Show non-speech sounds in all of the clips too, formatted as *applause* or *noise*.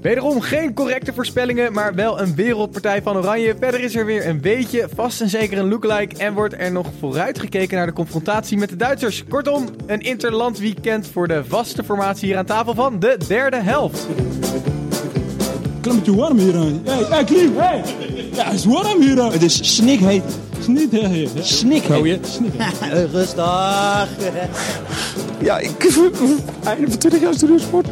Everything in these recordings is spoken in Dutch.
Wederom geen correcte voorspellingen, maar wel een wereldpartij van Oranje. Verder is er weer een beetje, vast en zeker een lookalike. En wordt er nog vooruitgekeken naar de confrontatie met de Duitsers. Kortom, een interland weekend voor de vaste formatie hier aan tafel van de derde helft. Klimmetje warm hier aan. Hey, hey, Klim, hey! Ja, het is warm hier aan. Het is snikheet. Sniet, hè, hier. Snikheet. *laughs* Rustig. Ja, ik... Einde van 20 jaar studiosport.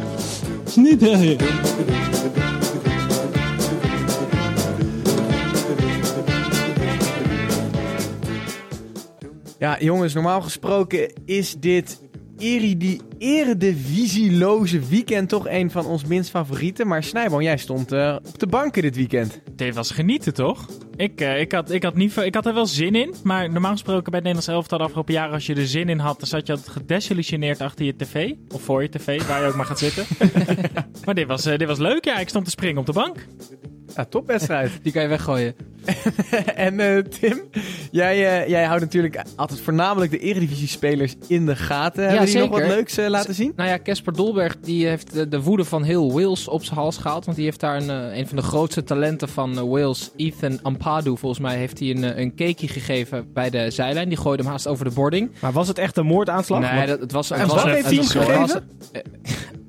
Ja, jongens, normaal gesproken is dit eredi- eredivisiloze weekend toch een van ons minst favorieten. Maar Snijboon, jij stond eh, op de banken dit weekend. Dit was genieten, toch? Ik, eh, ik, had, ik, had niet, veel- ik had er wel zin in. Maar normaal gesproken bij het Nederlands elftal de afgelopen jaren... als je er zin in had, dan zat je altijd gedesillusioneerd achter je tv. Of voor je tv, waar je ook maar gaat zitten. *laughs* maar dit was, eh, dit was leuk, ja. Ik stond te springen op de bank. Ja, topwedstrijd. *laughs* Die kan je weggooien. *laughs* en eh, Tim, jij, eh, jij houdt natuurlijk altijd voornamelijk de eredivisie-spelers in de gaten. Hebben die nog wat leuks eh, laten zien? Nou ja, Casper Dolberg die heeft de, de woede van heel Wales op zijn hals gehaald. Want die heeft daar een, een van de grootste talenten van Wales, Ethan Ampadu, volgens mij, heeft hij een, een cakeje gegeven bij de zijlijn. Die gooide hem haast over de boarding. Maar was het echt een moordaanslag? Nee, dat, het was, het En was wat een- heeft hij was- gegeven?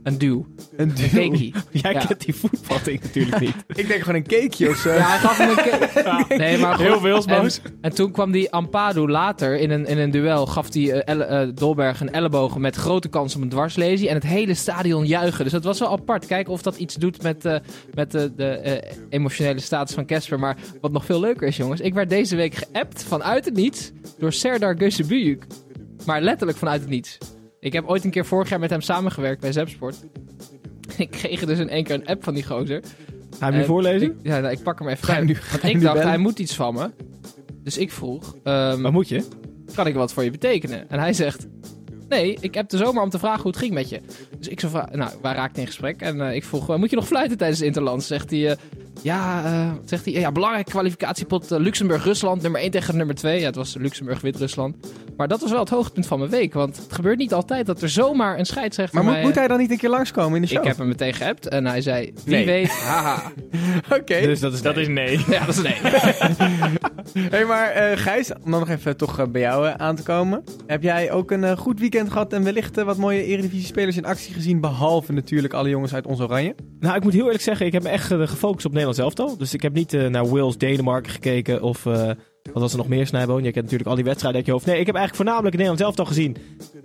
Een duw. Een Een cakeje. *laughs* Jij Ja. kent die voetvatting natuurlijk niet. *laughs* Ik denk gewoon een cakeje of zo. Ja, hij gaf hem een cake. *laughs* Nee, maar goed. Heel Walesboos. En, en toen kwam die Ampadu later in een, in een duel. Gaf die eh, eh, Dolberg een elleboog met grote kans op een dwarslesie. En het hele stadion juichen. Dus dat was wel apart. Kijken of dat iets doet met, eh, met de, de eh, emotionele status van Casper. Maar wat nog veel leuker is, jongens. Ik werd deze week geappt vanuit het niets door Serdar Gözebuyuk. Maar letterlijk vanuit het niets. Ik heb ooit een keer vorig jaar met hem samengewerkt bij Zepsport. Ik kreeg dus in één keer een app van die gozer. Ga je hem nu En voorlezen? ik- ja, nou, ik pak hem even Ga je nu- ga ik nu dacht, bellen? hij moet iets van me. Dus ik vroeg, ehm, Wat moet je? kan ik wat voor je betekenen? En hij zegt, nee, ik heb de zomer om te vragen hoe het ging met je. Dus ik zo vraag, nou, wij raakten in gesprek. En eh, ik vroeg, eh, moet je nog fluiten tijdens het Interland? Zegt hij, eh, ja, zegt hij, ja, belangrijke kwalificatiepot Luxemburg-Rusland, nummer 1 tegen nummer 2. Ja, het was Luxemburg-Wit-Rusland. Maar dat was wel het hoogtepunt van mijn week. Want het gebeurt niet altijd dat er zomaar een scheidsrechter Maar moet, mij, moet hij dan niet een keer langskomen in de show? Ik heb hem meteen geappt en hij zei, wie Nee. weet, *laughs* haha. *laughs* Oké. Dus dat is Dat is nee. *laughs* Ja, dat is nee. Hey, maar eh, Gijs, om dan nog even toch eh, bij jou eh, aan te komen. Heb jij ook een eh, goed weekend gehad en wellicht eh, wat mooie Eredivisie-spelers in actie gezien? Behalve natuurlijk alle jongens uit ons Oranje. Nou, ik moet heel eerlijk zeggen, ik heb me echt eh, gefocust op Nederlands elftal. Dus ik heb niet eh, naar Wales, Denemarken gekeken of... wat was er nog meer, Snijboon? Je kent natuurlijk al die wedstrijden uit je hoofd. Nee, ik heb eigenlijk voornamelijk het Nederlands elftal gezien.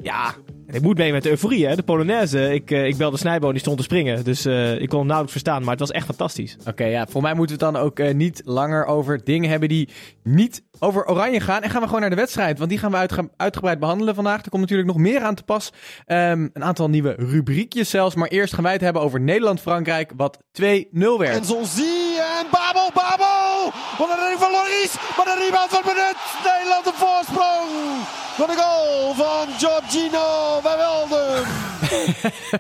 Ja, en ik moet mee met de euforie, hè. De Polonaise. Ik, eh, ik belde Snijboon, die stond te springen. Dus eh, ik kon hem nauwelijks verstaan, maar het was echt fantastisch. Oké, ja, voor mij moeten we het dan ook eh, niet langer over dingen hebben die niet over Oranje gaan. En gaan we gewoon naar de wedstrijd, want die gaan we uitge- uitgebreid behandelen vandaag. Er komt natuurlijk nog meer aan te pas. Ehm, een aantal nieuwe rubriekjes zelfs. Maar eerst gaan wij het hebben over Nederland-Frankrijk, wat 2-0 werd. En Zonzi en Babel, Babel! Wat een redding van Loris, maar de rebound wordt benut. Nederland een voorsprong. Wat een goal van Giorgino Wijnaldum.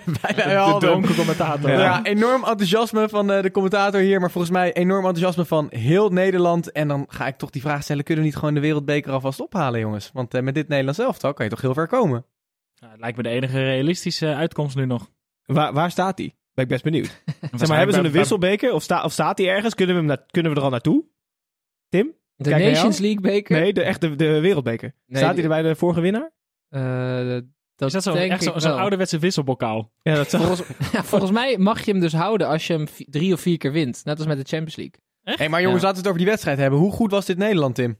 *laughs* Bijna De Alden. dronken commentator. Ja. enorm enthousiasme van eh, de commentator hier, maar volgens mij enorm enthousiasme van heel Nederland. En dan ga ik toch die vraag stellen, kunnen we niet gewoon de wereldbeker alvast ophalen, jongens? Want eh, met dit Nederlands elftal kan je toch heel ver komen? Ja, het lijkt me de enige realistische uitkomst nu nog. Waar, waar staat hij? Ben ik best benieuwd. *laughs* Zeg maar, hebben ze een wisselbeker? Of, sta, of staat hij ergens? Kunnen we, hem na- kunnen we er al naartoe? Tim? De Kijk Nations. League beker? Nee, de echte de wereldbeker. Nee, staat die- hij er bij de vorige winnaar? Eh, dat Is dat zo, echt zo'n ouderwetse wisselbokaal? Ja, dat zou... Volgens, ja, *laughs* *laughs* volgens mij mag je hem dus houden als je hem drie of vier keer wint. Net als met de Champions League. Hé, maar jongens, Ja. laten we het over die wedstrijd hebben. Hoe goed was dit Nederland, Tim?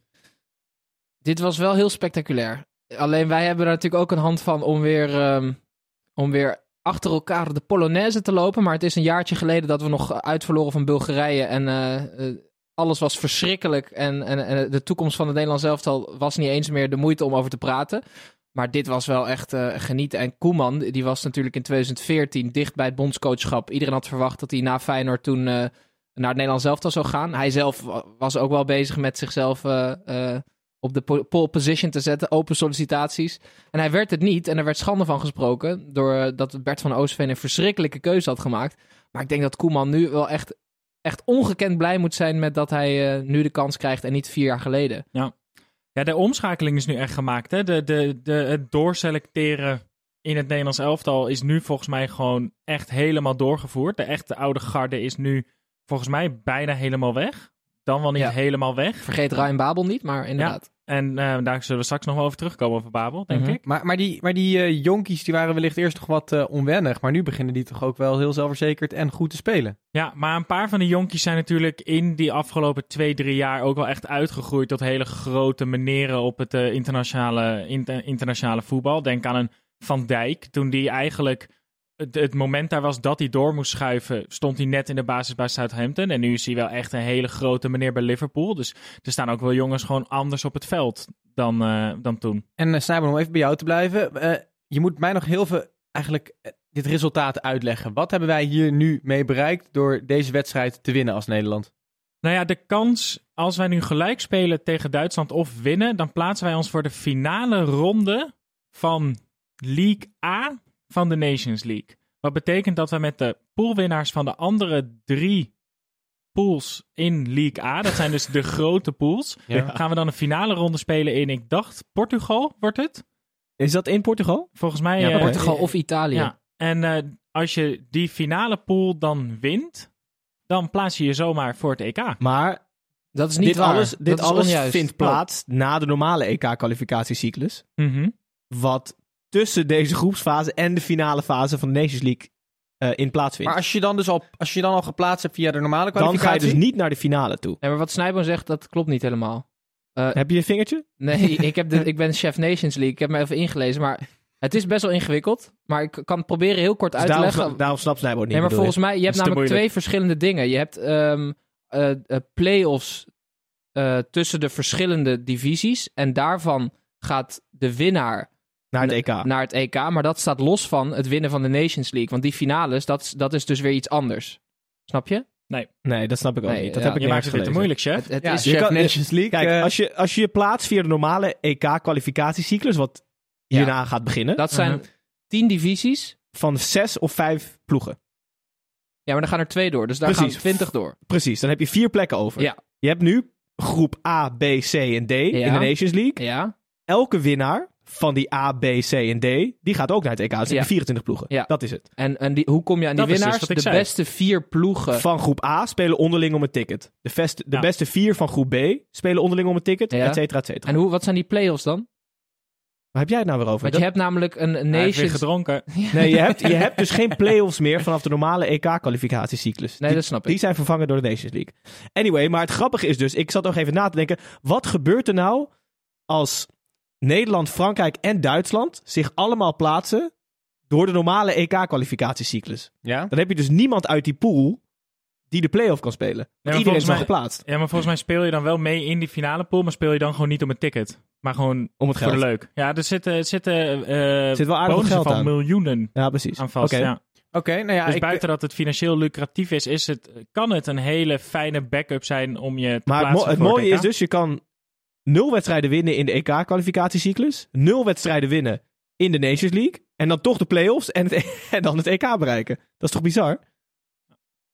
Dit was wel heel spectaculair. Alleen wij hebben er natuurlijk ook een hand van om weer, ehm, om weer achter elkaar de Polonaise te lopen. Maar het is een jaartje geleden dat we nog uitverloren van Bulgarije. En eh, eh, alles was verschrikkelijk. En, en, en de toekomst van het Nederlands elftal was niet eens meer de moeite om over te praten. Maar dit was wel echt eh, genieten. En Koeman, die was natuurlijk in 2014 dicht bij het bondscoachschap. Iedereen had verwacht dat hij na Feyenoord toen naar het Nederlands elftal zou gaan. Hij zelf wa- was ook wel bezig met zichzelf op de po- pole position te zetten. Open sollicitaties. En hij werd het niet. En er werd schande van gesproken. Doordat Bert van Oostveen een verschrikkelijke keuze had gemaakt. Maar ik denk dat Koeman nu wel echt, echt ongekend blij moet zijn met dat hij eh, nu de kans krijgt. En niet vier jaar geleden. Ja, de omschakeling is nu echt gemaakt. Hè? De, de, de, het doorselecteren in het Nederlands elftal is nu volgens mij gewoon echt helemaal doorgevoerd. De echte oude garde is nu volgens mij bijna helemaal weg. Dan wel niet Ja. helemaal weg. Vergeet Ryan Babel niet, maar inderdaad. En eh, daar zullen we straks nog wel over terugkomen over Babel, denk Mhm. ik. Maar, maar die, maar die eh, jonkies die waren wellicht eerst nog wat eh, onwennig. Maar nu beginnen die toch ook wel heel zelfverzekerd en goed te spelen. Ja, maar een paar van die jonkies zijn natuurlijk in die afgelopen twee, drie jaar ook wel echt uitgegroeid tot hele grote meneren op het internationale, inter- internationale voetbal. Denk aan een Van Dijk, toen die eigenlijk het, het moment daar was dat hij door moest schuiven, stond hij net in de basis bij Southampton. En nu is hij wel echt een hele grote meneer bij Liverpool. Dus er staan ook wel jongens gewoon anders op het veld dan, eh, dan toen. En uh, Snijboom, om even bij jou te blijven. Eh, je moet mij nog heel veel eigenlijk dit resultaat uitleggen. Wat hebben wij hier nu mee bereikt door deze wedstrijd te winnen als Nederland? Nou ja, de kans als wij nu gelijk spelen tegen Duitsland of winnen, dan plaatsen wij ons voor de finale ronde van League A van de Nations League. Wat betekent dat we met de poolwinnaars van de andere drie pools in League A, dat zijn dus de *laughs* grote pools, Ja. gaan we dan een finale ronde spelen in, ik dacht, Portugal wordt het. Is dat in Portugal? Volgens mij... Ja, eh, Portugal of Italië. Ja, en eh, als je die finale pool dan wint, dan plaats je je zomaar voor het EK. Maar Dat is niet dit waar. alles, dit alles onjuist. vindt plaats na de normale EK-kwalificatiecyclus. Mhm. Wat tussen deze groepsfase en de finale fase van de Nations League eh, in plaatsvindt. Maar als je dan dus al, als je dan al geplaatst hebt via de normale dan ga je kwalificatie... dus niet naar de finale toe. Nee, maar wat Snijboom zegt, dat klopt niet helemaal. Heb je je vingertje? Nee, *laughs* ik, heb de, ik ben chef Nations League. Ik heb me even ingelezen, maar het is best wel ingewikkeld. Maar ik kan het proberen heel kort Dus uit te daarom, leggen. daarom snapt Snijboom niet. Nee, maar volgens mij, je hebt namelijk moeilijk. twee verschillende dingen. Je hebt ehm eh, eh, play-offs eh, tussen de verschillende divisies. En daarvan gaat de winnaar Naar het EK. naar het EK. Maar dat staat los van het winnen van de Nations League. Want die finales, dat, is- dat is dus weer iets anders. Snap je? Nee, dat snap ik ook Nee, niet. Dat ja. heb ik Je maakt het weer te nergens moeilijk, chef. Het, het Ja, is Chef kan- Nations League. Kijk, eh, als, je, als je je plaatst via de normale EK-kwalificatiecyclus, wat Ja. hierna gaat beginnen, dat zijn Mhm. tien divisies. van zes of vijf ploegen. Ja, maar dan gaan er twee door. Dus daar Precies. gaan twintig door. Precies, dan heb je vier plekken over. Ja. Je hebt nu groep A, B, C en D in de Nations League. Ja. Elke winnaar van die A, B, C en D, die gaat ook naar het EK. Dus Ja. 24 ploegen. Ja. Dat is het. En, en die, hoe kom je aan die Dat is dus winnaars? wat ik de zei. beste vier ploegen. Van groep A spelen onderling om een ticket. De, vest, de Ja. beste vier van groep B spelen onderling om een ticket, Ja. et cetera, et cetera. En hoe, wat zijn die play-offs dan? Waar heb jij het nou weer over? Want Dat- je hebt namelijk een Hij heeft weer Nations... gedronken. *laughs* Nee, je hebt, je hebt dus geen play-offs meer vanaf de normale EK-kwalificatiecyclus. Nee, Die- dat snap ik. Die zijn vervangen door de Nations League. Anyway, maar het grappige is dus, ik zat nog even na te denken, wat gebeurt er nou als Nederland, Frankrijk en Duitsland zich allemaal plaatsen door de normale EK-kwalificatiecyclus? ja? Dan heb je dus niemand uit die pool die de play-off kan spelen. Want maar iedereen is mij- geplaatst Ja, maar volgens mij speel je dan wel mee in die finale pool, maar speel je dan gewoon niet om een ticket. Maar gewoon om het voor geld. de leuk. Ja, er zitten, zitten eh Zit wel aardig wat bonussen geld van aan. miljoenen Ja, precies. aan vast. Oké. Ja. Nou ja, dus ik, buiten dat het financieel lucratief is, is het, kan het een hele fijne backup zijn om je te Maar het, mo- plaatsen het voor mooie EK. is dus, je kan nul wedstrijden winnen in de EK-kwalificatiecyclus, nul wedstrijden winnen in de Nations League, en dan toch de play-offs en, het- *laughs* en dan het EK bereiken. Dat is toch bizar?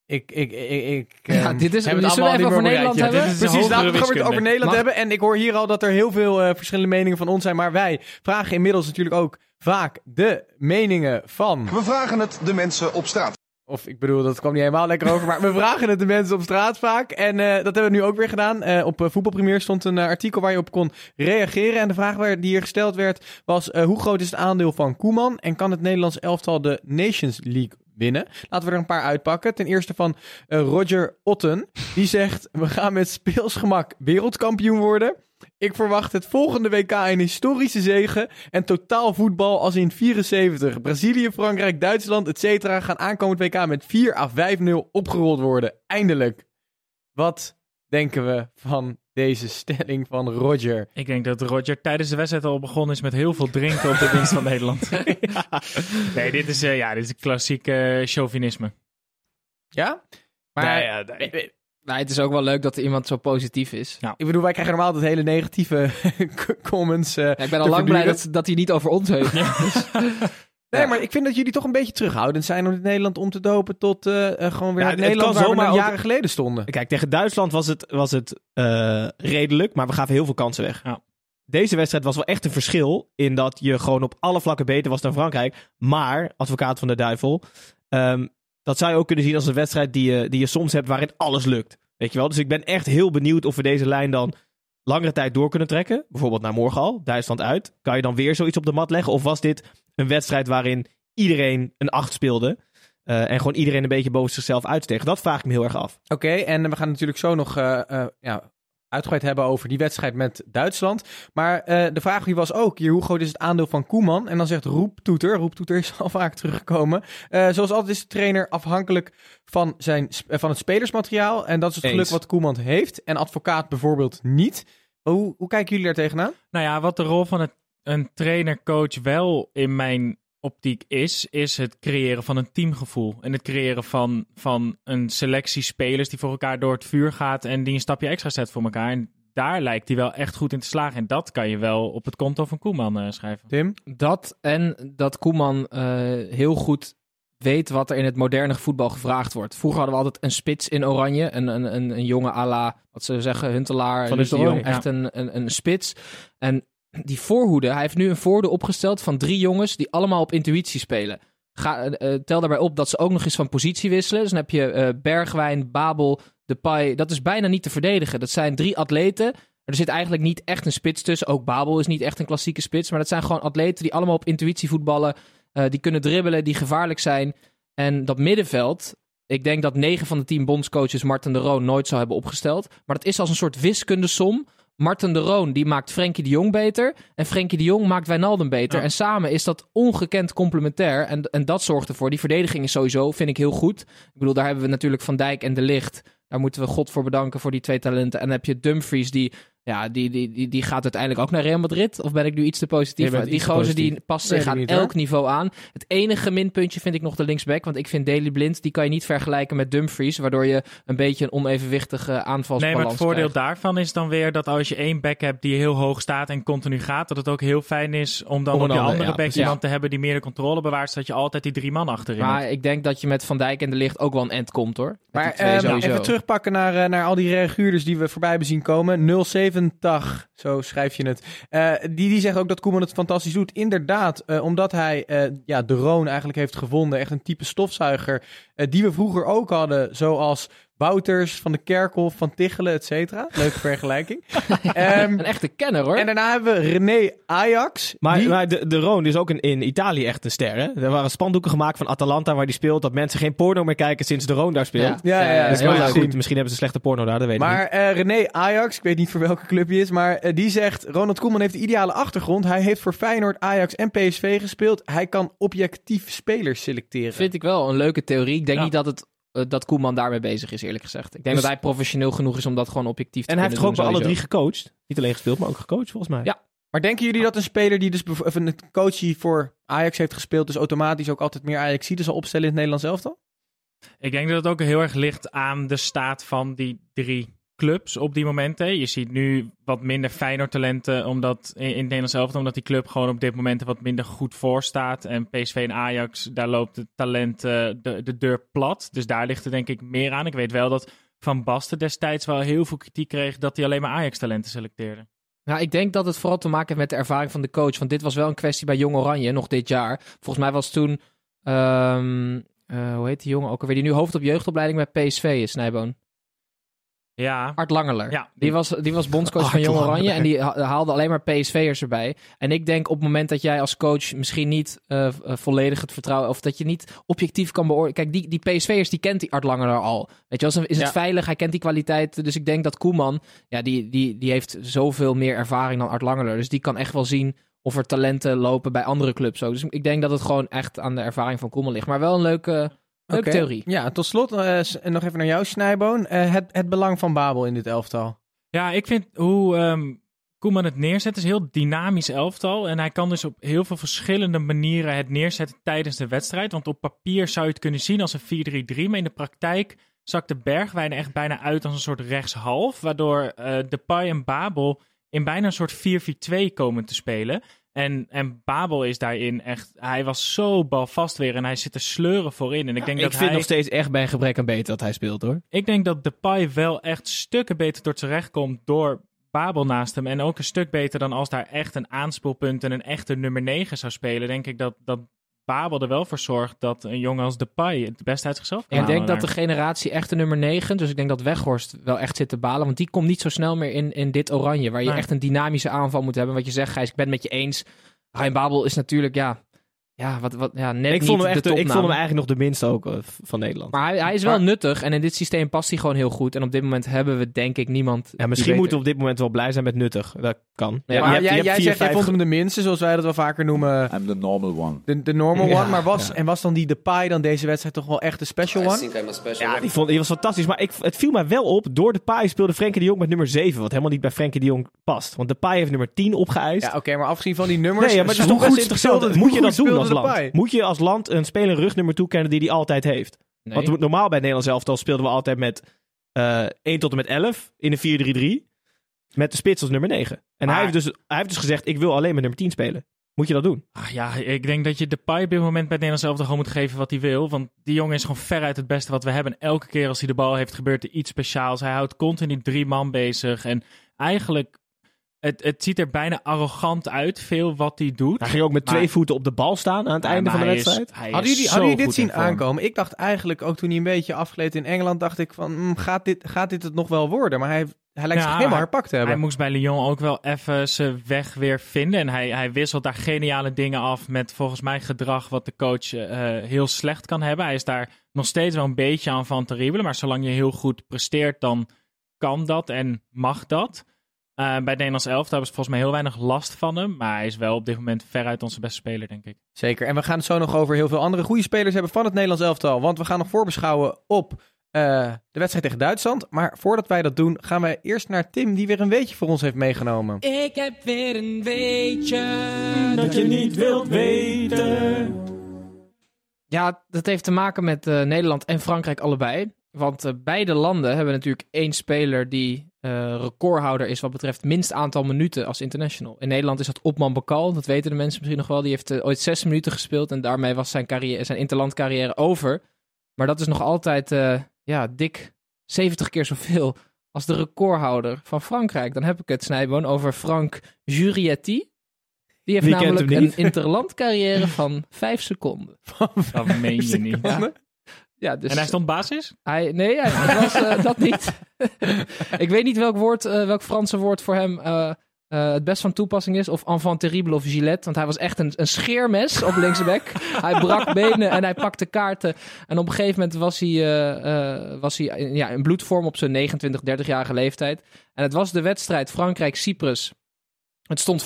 ik, ik, ik, ik Ja, ehm, dit is- heb het allemaal even over Nederland hebben? Precies, laten we het over. Nederland Mag- hebben. En ik hoor hier al dat er heel veel eh, verschillende meningen van ons zijn. Maar wij vragen inmiddels natuurlijk ook vaak de meningen van... We vragen het de mensen op straat. Of ik bedoel, dat kwam niet helemaal lekker over. Maar we *laughs* vragen het de mensen op straat vaak. En eh, dat hebben we nu ook weer gedaan. Eh, op uh, Voetbalpremier stond een eh, artikel waar je op kon reageren. En de vraag waar- die hier gesteld werd was... eh, hoe groot is het aandeel van Koeman? En kan het Nederlands elftal de Nations League winnen? Laten we er een paar uitpakken. Ten eerste van eh, Roger Otten. Die zegt, we gaan met speelsgemak wereldkampioen worden. Ik verwacht het volgende WK een historische zege en totaal voetbal als in 74. Brazilië, Frankrijk, Duitsland, etc. gaan aankomend WK met 4 à 5-0 opgerold worden. Eindelijk. Wat denken we van deze stelling van Roger? Ik denk dat Roger tijdens de wedstrijd al begonnen is met heel veel drinken op de *laughs* dienst van Nederland. Nee, dit is, eh, ja, dit is klassiek eh, chauvinisme. Ja? Maar Nee, ja, nee. Nou, het is ook wel leuk dat er iemand zo positief is. ik bedoel, wij krijgen normaal altijd hele negatieve *laughs* comments. eh, Ja, ik ben al lang blij dat, dat hij niet over ons heeft. *laughs* Nee, maar ik vind dat jullie toch een beetje terughoudend zijn om dit Nederland om te dopen tot eh, eh, gewoon weer Ja, het het Nederland waar we zomaar nou ook- jaren geleden stonden. Kijk, tegen Duitsland was het, was het eh, redelijk, maar we gaven heel veel kansen weg. Ja. Deze wedstrijd was wel echt een verschil in dat je gewoon op alle vlakken beter was dan Frankrijk. Maar, advocaat van de duivel, ehm, dat zou je ook kunnen zien als een wedstrijd die je, die je soms hebt waarin alles lukt. Weet je wel? Dus ik ben echt heel benieuwd of we deze lijn dan langere tijd door kunnen trekken. Bijvoorbeeld naar morgen al, Duitsland uit. Kan je dan weer zoiets op de mat leggen? Of was dit een wedstrijd waarin iedereen een acht speelde? eh, en gewoon iedereen een beetje boven zichzelf uitsteeg? Dat vraag ik me heel erg af. Oké, en we gaan natuurlijk zo nog eh, eh, ja, uitgebreid hebben over die wedstrijd met Duitsland. Maar eh, de vraag die was ook hier, hoe groot is het aandeel van Koeman? En dan zegt Roeptoeter, Roeptoeter is *laughs* al vaak teruggekomen. Eh, zoals altijd is de trainer afhankelijk van, zijn, eh, van het spelersmateriaal. En dat is het Eens. geluk wat Koeman heeft. En advocaat bijvoorbeeld niet. Hoe, hoe kijken jullie daar tegenaan? Nou ja, wat de rol van het, een trainer-coach wel in mijn optiek is, is het creëren van een teamgevoel. En het creëren van, van een selectie spelers die voor elkaar door het vuur gaat en die een stapje extra zet voor elkaar. En daar lijkt hij wel echt goed in te slagen. En dat kan je wel op het konto van Koeman eh, schrijven. Tim? Dat en dat Koeman eh, heel goed weet wat er in het moderne voetbal gevraagd wordt. Vroeger hadden we altijd een spits in oranje. Een, een, een, een jonge à la, wat ze zeggen, Huntelaar. Van de Jong. Echt een, een, een spits. En die voorhoede, hij heeft nu een voorhoede opgesteld van drie jongens die allemaal op intuïtie spelen. Ga, eh, eh, tel daarbij op dat ze ook nog eens van positie wisselen. Dus dan heb je eh, Bergwijn, Babel, Depay. Dat is bijna niet te verdedigen. Dat zijn drie atleten. Er zit eigenlijk niet echt een spits tussen. Ook Babel is niet echt een klassieke spits. Maar dat zijn gewoon atleten die allemaal op intuïtie voetballen. die kunnen dribbelen, die gevaarlijk zijn. En dat middenveld, ik denk dat 9 van de 10 bondscoaches Martin de Roon nooit zou hebben opgesteld. Maar dat is als een soort wiskundesom. Martin de Roon die maakt Frenkie de Jong beter. En Frenkie de Jong maakt Wijnaldum beter. Ja. En samen is dat ongekend complementair. En, en dat zorgt ervoor. Die verdediging is sowieso, vind ik heel goed. Ik bedoel, daar hebben we natuurlijk Van Dijk en De Licht. Daar moeten we God voor bedanken voor die twee talenten. En dan heb je Dumfries die... Ja, die, die, die, die gaat uiteindelijk ook naar Real Madrid. Of ben ik nu iets te positief? Die te gozer die past zich aan elk niveau aan. Het enige minpuntje vind ik nog de linksback. Want ik vind Daley Blind, die kan je niet vergelijken met Dumfries. Waardoor je een beetje een onevenwichtige aanvalsbalans Nee, maar het voordeel krijgt. daarvan is dan weer dat als je één back hebt die heel hoog staat en continu gaat, dat het ook heel fijn is om dan Om op je ander, andere ja, back precies. iemand te hebben die meer de controle bewaart, zodat je altijd die drie man achterin hebt. Maar ik denk dat je met Van Dijk en De Licht ook wel een end komt hoor. Met Maar ehm, sowieso. even terugpakken naar, eh, naar al die reaguurders die we voorbij hebben zien komen. 070, zo schrijf je het. Eh, die, die zeggen ook dat Koeman het fantastisch doet. Inderdaad, eh, omdat hij eh, ja, de eigenlijk heeft gevonden. Echt een type stofzuiger die we vroeger ook hadden. Zoals Wouters, Van de Kerkhof, Van Tichelen, et cetera. Leuke *laughs* vergelijking. Ehm, Een echte kenner hoor. en daarna hebben we René Ajax. Maar, die- maar de, de Roon is ook in, in Italië echt een ster. Hè? Er waren spandoeken gemaakt van Atalanta waar die speelt. Dat mensen geen porno meer kijken sinds de Roon daar speelt. Ja, ja, ja, Dus heel maar ja, leuk. goed, misschien hebben ze slechte porno daar, dat weet ik Maar niet. eh, René Ajax, ik weet niet voor welke club hij is, maar eh, die zegt: Ronald Koeman heeft de ideale achtergrond. Hij heeft voor Feyenoord, Ajax en PSV gespeeld. Hij kan objectief spelers selecteren. Vind ik wel een leuke theorie. Ik denk Ja. niet dat, het, dat Koeman daarmee bezig is eerlijk gezegd. Ik denk Dus- dat hij professioneel genoeg is om dat gewoon objectief te En hij heeft toch ook wel doen, alle drie gecoacht? Niet alleen gespeeld, maar ook gecoacht volgens mij. Ja. Maar denken jullie dat een speler die dus of een coach die voor Ajax heeft gespeeld, dus automatisch ook altijd meer Ajaxiden zal opstellen in het Nederlands elftal? Ik denk dat het ook heel erg ligt aan de staat van die drie clubs op die momenten. Je ziet nu wat minder Feyenoord talenten omdat, in in het Nederlands omdat die club gewoon op dit moment wat minder goed voor staat. En PSV en Ajax, daar loopt het talent eh, de, de deur plat. Dus daar ligt er denk ik meer aan. Ik weet wel dat Van Basten destijds wel heel veel kritiek kreeg dat hij alleen maar Ajax-talenten selecteerde. Nou, ik denk dat het vooral te maken heeft met de ervaring van de coach. Want dit was wel een kwestie bij Jong Oranje, nog dit jaar. Volgens mij was toen, ehm, eh, hoe heet die jongen ook alweer, die nu hoofd op jeugdopleiding bij PSV is, Snijboon. Ja, Art Langeler. Ja. Die, was, die was bondscoach *laughs* van Jong. Oranje en die ha- haalde alleen maar PSV'ers erbij. En ik denk op het moment dat jij als coach misschien niet eh, eh, volledig het vertrouwen... of dat je niet objectief kan beoordelen... Kijk, die, die PSV'ers, die kent die Art Langeler al. Weet je wel, is het Ja. veilig? Hij kent die kwaliteiten. Dus ik denk dat Koeman, ja, die, die, die heeft zoveel meer ervaring dan Art Langeler. Dus die kan echt wel zien of er talenten lopen bij andere clubs ook. Dus ik denk dat het gewoon echt aan de ervaring van Koeman ligt. Maar wel een leuke... Leuke theorie. Ja, tot slot eh, nog even naar jou, Snijboon. Eh, het, het belang van Babel in dit elftal. Ja, ik vind hoe ehm Koeman het neerzet is een heel dynamisch elftal. En hij kan dus op heel veel verschillende manieren het neerzetten tijdens de wedstrijd. Want op papier zou je het kunnen zien als een 4-3-3. Maar in de praktijk zakt de Bergwijn er echt bijna uit als een soort rechtshalf. Waardoor eh Depay en Babel in bijna een soort 4-4-2 komen te spelen. En, en Babel is daarin echt... Hij was zo balvast weer en hij zit te sleuren voorin. En ik denk Ik dat vind hij... nog steeds echt bij een gebrek aan beter dat hij speelt hoor. Ik denk dat Depay wel echt stukken beter tot zijn recht komt door Babel naast hem. En ook een stuk beter dan als daar echt een aanspeelpunt en een echte nummer 9 zou spelen. Denk ik dat, dat Babel er wel voor zorgt dat een jongen als Depay het best uit zichzelf kan Ik denk dat de generatie echte nummer 9, dus ik denk dat Weghorst wel echt zit te balen. Want die komt niet zo snel meer in, in dit oranje, waar je Nee. echt een dynamische aanval moet hebben. Wat je zegt, Gijs, ik ben het met je eens. Ryan Babel is natuurlijk, ja, ja, wat, wat, ja net Ik niet vond, hem de echt, ik vond hem eigenlijk nog de minste ook eh, van Nederland. Maar hij, hij is wel Maar- nuttig en in dit systeem past hij gewoon heel goed. En op dit moment hebben we denk ik niemand. Ja, misschien moeten we op dit moment wel blij zijn met nuttig. Dat kan. Ja, Je maar je jij, hebt jij vier, zegt, jij vond hem de minste, zoals wij dat wel vaker noemen. I'm the normal one. De, de normal Ja, one. Maar was, ja. en was dan die Depay dan deze wedstrijd toch wel echt de special one? Ja, die, vond, die was fantastisch. Maar ik, het viel mij wel op. Door de paai speelde Frenkie de Jong met nummer 7. Wat helemaal niet bij Frenkie de Jong past. Want de paai heeft nummer 10 opgeëist. Ja, oké, maar afgezien van die nummers... Nee, ja, maar het is toch best goed interessant. Moet je dat doen land? Moet je als land een speler een rugnummer toekennen die hij altijd heeft? Nee. Want normaal bij Nederlands elftal speelden we altijd met eh 1 tot en met 11 in een 4-3-3. Met de spits als nummer 9. En hij, heeft dus, hij heeft dus gezegd, ik wil alleen met nummer 10 spelen. Moet je dat doen? Ah, ja, ik denk dat je Depay op dit moment bij Nederlands elftal gewoon moet geven wat hij wil. Want die jongen is gewoon veruit het beste wat we hebben. Elke keer als hij de bal heeft, gebeurt er iets speciaals. Hij houdt continu drie man bezig. En eigenlijk, het, het ziet er bijna arrogant uit, veel wat hij doet. Hij ging ook met Maar- twee voeten op de bal staan aan het Ja, einde van de hij wedstrijd. hij is Hadden jullie, hadden jullie dit zien aankomen? Ik dacht eigenlijk ook toen hij een beetje afgeleed in Engeland, dacht ik van, mm, gaat, dit, gaat dit het nog wel worden? Maar hij, hij lijkt Ja, zich helemaal hij- herpakt te Hij hebben. moest bij Lyon ook wel even zijn weg weer vinden. En hij, hij wisselt daar geniale dingen af met volgens mij gedrag wat de coach eh, heel slecht kan hebben. Hij is daar nog steeds wel een beetje aan van te riebelen. Maar zolang je heel goed presteert, dan kan dat en mag dat. Eh, bij het Nederlands elftal hebben ze volgens mij heel weinig last van hem. Maar hij is wel op dit moment veruit onze beste speler, denk ik. Zeker. En we gaan het zo nog over heel veel andere goede spelers hebben van het Nederlands elftal. Want we gaan nog voorbeschouwen op eh, de wedstrijd tegen Duitsland. Maar voordat wij dat doen, gaan wij eerst naar Tim, die weer een weetje voor ons heeft meegenomen. Ik heb weer een weetje Dat je niet wilt weten. Ja, dat heeft te maken met eh, Nederland en Frankrijk allebei. Want eh, beide landen hebben natuurlijk één speler die eh, recordhouder is wat betreft minst aantal minuten als international. In Nederland is dat Opman Bakal, dat weten de mensen misschien nog wel. Die heeft eh, ooit zes minuten gespeeld en daarmee was zijn, carrière, zijn interlandcarrière over. Maar dat is nog altijd eh, ja, dik 70 keer zoveel als de recordhouder van Frankrijk. Dan heb ik het, Snijboon, over Frank Jurietti. Die heeft Wie namelijk een niet? interlandcarrière van vijf seconden. *laughs* Dat meen je niet. Ja. Ja, dus En hij stond basis? hij, nee, hij, het was eh, dat niet. *laughs* ik weet niet welk woord, eh, welk Franse woord voor hem eh, het best van toepassing is. Of enfant terrible of gilet. Want hij was echt een, een scheermes op linksback. *laughs* hij brak benen en hij pakte kaarten. En op een gegeven moment was hij, was hij in, ja, in bloedvorm op zijn 29, 30-jarige leeftijd. En het was de wedstrijd Frankrijk-Cyprus. Het stond 5-0.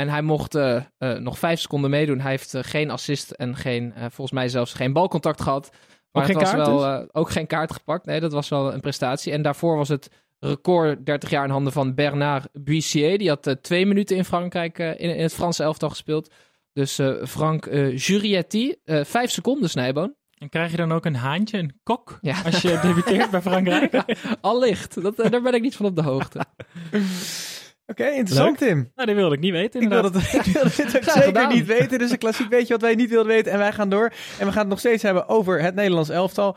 En hij mocht eh, eh, nog vijf seconden meedoen. Hij heeft eh, geen assist en geen, eh, volgens mij zelfs geen balcontact gehad. Maar geen het was kaart wel, dus? eh, ook geen kaart gepakt. Nee, dat was wel een prestatie. En daarvoor was het record 30 jaar in handen van Bernard Buissier. Die had twee minuten in Frankrijk eh, in, in het Franse elftal gespeeld. Dus eh, Frank eh Jurietti, eh, vijf seconden snijboon. En krijg je dan ook een haantje, een kok, Ja. als je debuteert bij Frankrijk? *laughs* Allicht, dat, daar ben ik niet van op de hoogte. *laughs* Oké, interessant Tim. Nou, dat wilde ik niet weten Ik inderdaad. *laughs* ik wil dit ook *laughs* Graag zeker gedaan. niet weten. Dus een klassiek beetje wat wij niet wilden weten. En wij gaan door. En we gaan het nog steeds hebben over het Nederlands elftal.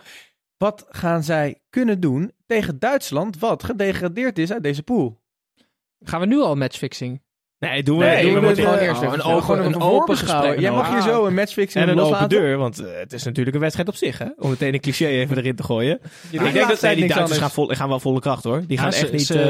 Wat gaan zij kunnen doen tegen Duitsland, wat gedegradeerd is uit deze pool? Gaan we nu al matchfixing? Nee, doen we, Nee, doen we we, moeten het gewoon eerst een even- open- een een open gesprek Jij mag hier zo een matchfixing En een open deur, want eh, het is natuurlijk een wedstrijd op zich, hè? Om meteen een cliché even erin te gooien. Ik denk de dat nee, die Duitsers gaan, vol, gaan wel volle kracht, hoor. Die gaan Ja, echt ze, niet... Ze,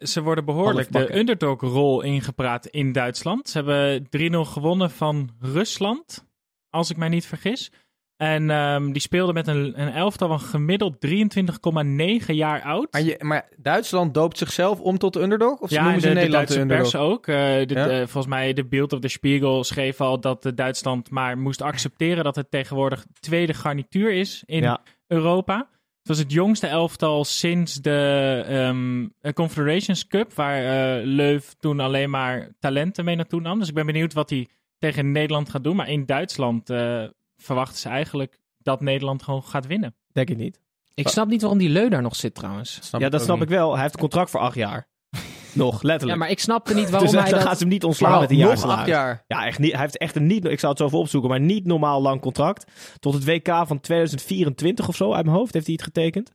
eh, ze worden behoorlijk de underdog-rol ingepraat in Duitsland. Ze hebben 3-0 gewonnen van Rusland, als ik mij niet vergis. En ehm, die speelde met een, een elftal van gemiddeld 23,9 jaar oud. Maar, je, maar Duitsland doopt zichzelf om tot de underdog? Of ja, noemen en ze de, de Nederland de Duitse underdog? pers ook. Eh, de- Ja? eh, volgens mij de Beeld of de Spiegel schreef al dat eh, Duitsland maar moest accepteren dat het tegenwoordig tweede garnituur is in Ja. Europa. Het was het jongste elftal sinds de ehm, eh, Confederations Cup, waar eh Leuf toen alleen maar talenten mee naartoe nam. Dus ik ben benieuwd wat hij tegen Nederland gaat doen. Maar in Duitsland eh, verwachten ze eigenlijk dat Nederland gewoon gaat winnen. Denk ik niet. Ik snap niet waarom die Leu daar nog zit trouwens. Snap ja, dat snap niet. ik wel. Hij heeft een contract voor acht jaar. *laughs* Nog, Ja, letterlijk. maar ik snapte niet *laughs* waarom dus hij dan dat... gaan ze hem niet ontslaan met een nog jaar acht salaris. jaar. Ja, echt niet. Hij heeft echt een niet, ik zou het zo even opzoeken, maar niet normaal lang contract. Tot het WK van 2024 of zo uit mijn hoofd heeft hij het getekend.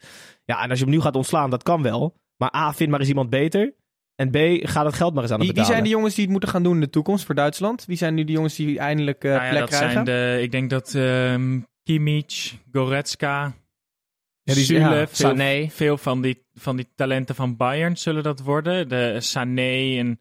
Ja, en als je hem nu gaat ontslaan, dat kan wel. Maar A, vind maar eens iemand beter. En B, ga dat geld maar eens aan hem Wie, wie betalen. zijn de jongens die het moeten gaan doen in de toekomst voor Duitsland? Wie zijn nu de jongens die eindelijk eh, Nou ja, plek dat krijgen? zijn de, ik denk dat ehm Kimmich, Goretzka, Ja, die- ja, veel, Sané. veel van die, van die talenten van Bayern zullen dat worden. De Sané en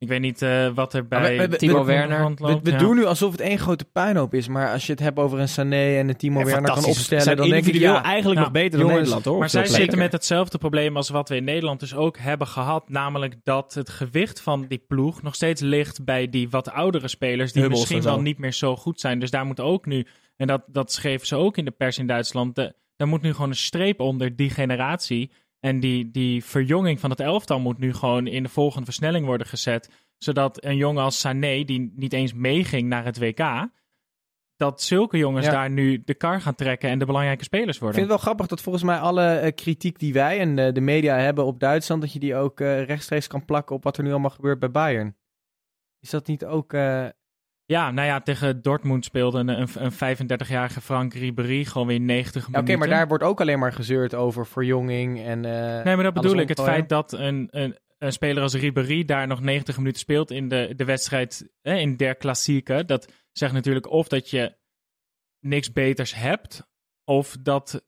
ik weet niet eh, wat er bij we- we- Timo Werner. rondloopt, We, we ja. doen nu alsof het één grote puinhoop is. Maar als je het hebt over een Sané en een Timo Ja, Werner kan opstellen, Zijn dan denk ik individueel ja. eigenlijk Ja, nog beter dan jongens, Nederland, hoor. Maar zij zitten met hetzelfde probleem als wat we in Nederland dus ook hebben gehad. Namelijk dat het gewicht van die ploeg nog steeds ligt bij die wat oudere spelers. Die Hummels misschien wel niet meer zo goed zijn. Dus daar moet ook nu, en dat, dat schreven ze ook in de pers in Duitsland. De, daar moet nu gewoon een streep onder die generatie. En die, die verjonging van het elftal moet nu gewoon in de volgende versnelling worden gezet. Zodat een jongen als Sané, die niet eens meeging naar het WK. Dat zulke jongens Ja. daar nu de kar gaan trekken en de belangrijke spelers Ik worden. vind het wel grappig dat volgens mij alle eh, kritiek die wij en eh, de media hebben op Duitsland, dat je die ook eh, rechtstreeks kan plakken op wat er nu allemaal gebeurt bij Bayern. Is dat niet ook... Ja, nou ja, tegen Dortmund speelde een, een, een 35-jarige Frank Ribéry gewoon weer 90 ja, Oké, minuten. maar daar wordt ook alleen maar gezeurd over verjonging en... eh, Nee, maar dat bedoel ik. Het feit dat een, een, een speler als Ribéry daar nog 90 minuten speelt in de, de wedstrijd hè, in der klassieke, dat zegt natuurlijk of dat je niks beters hebt, of dat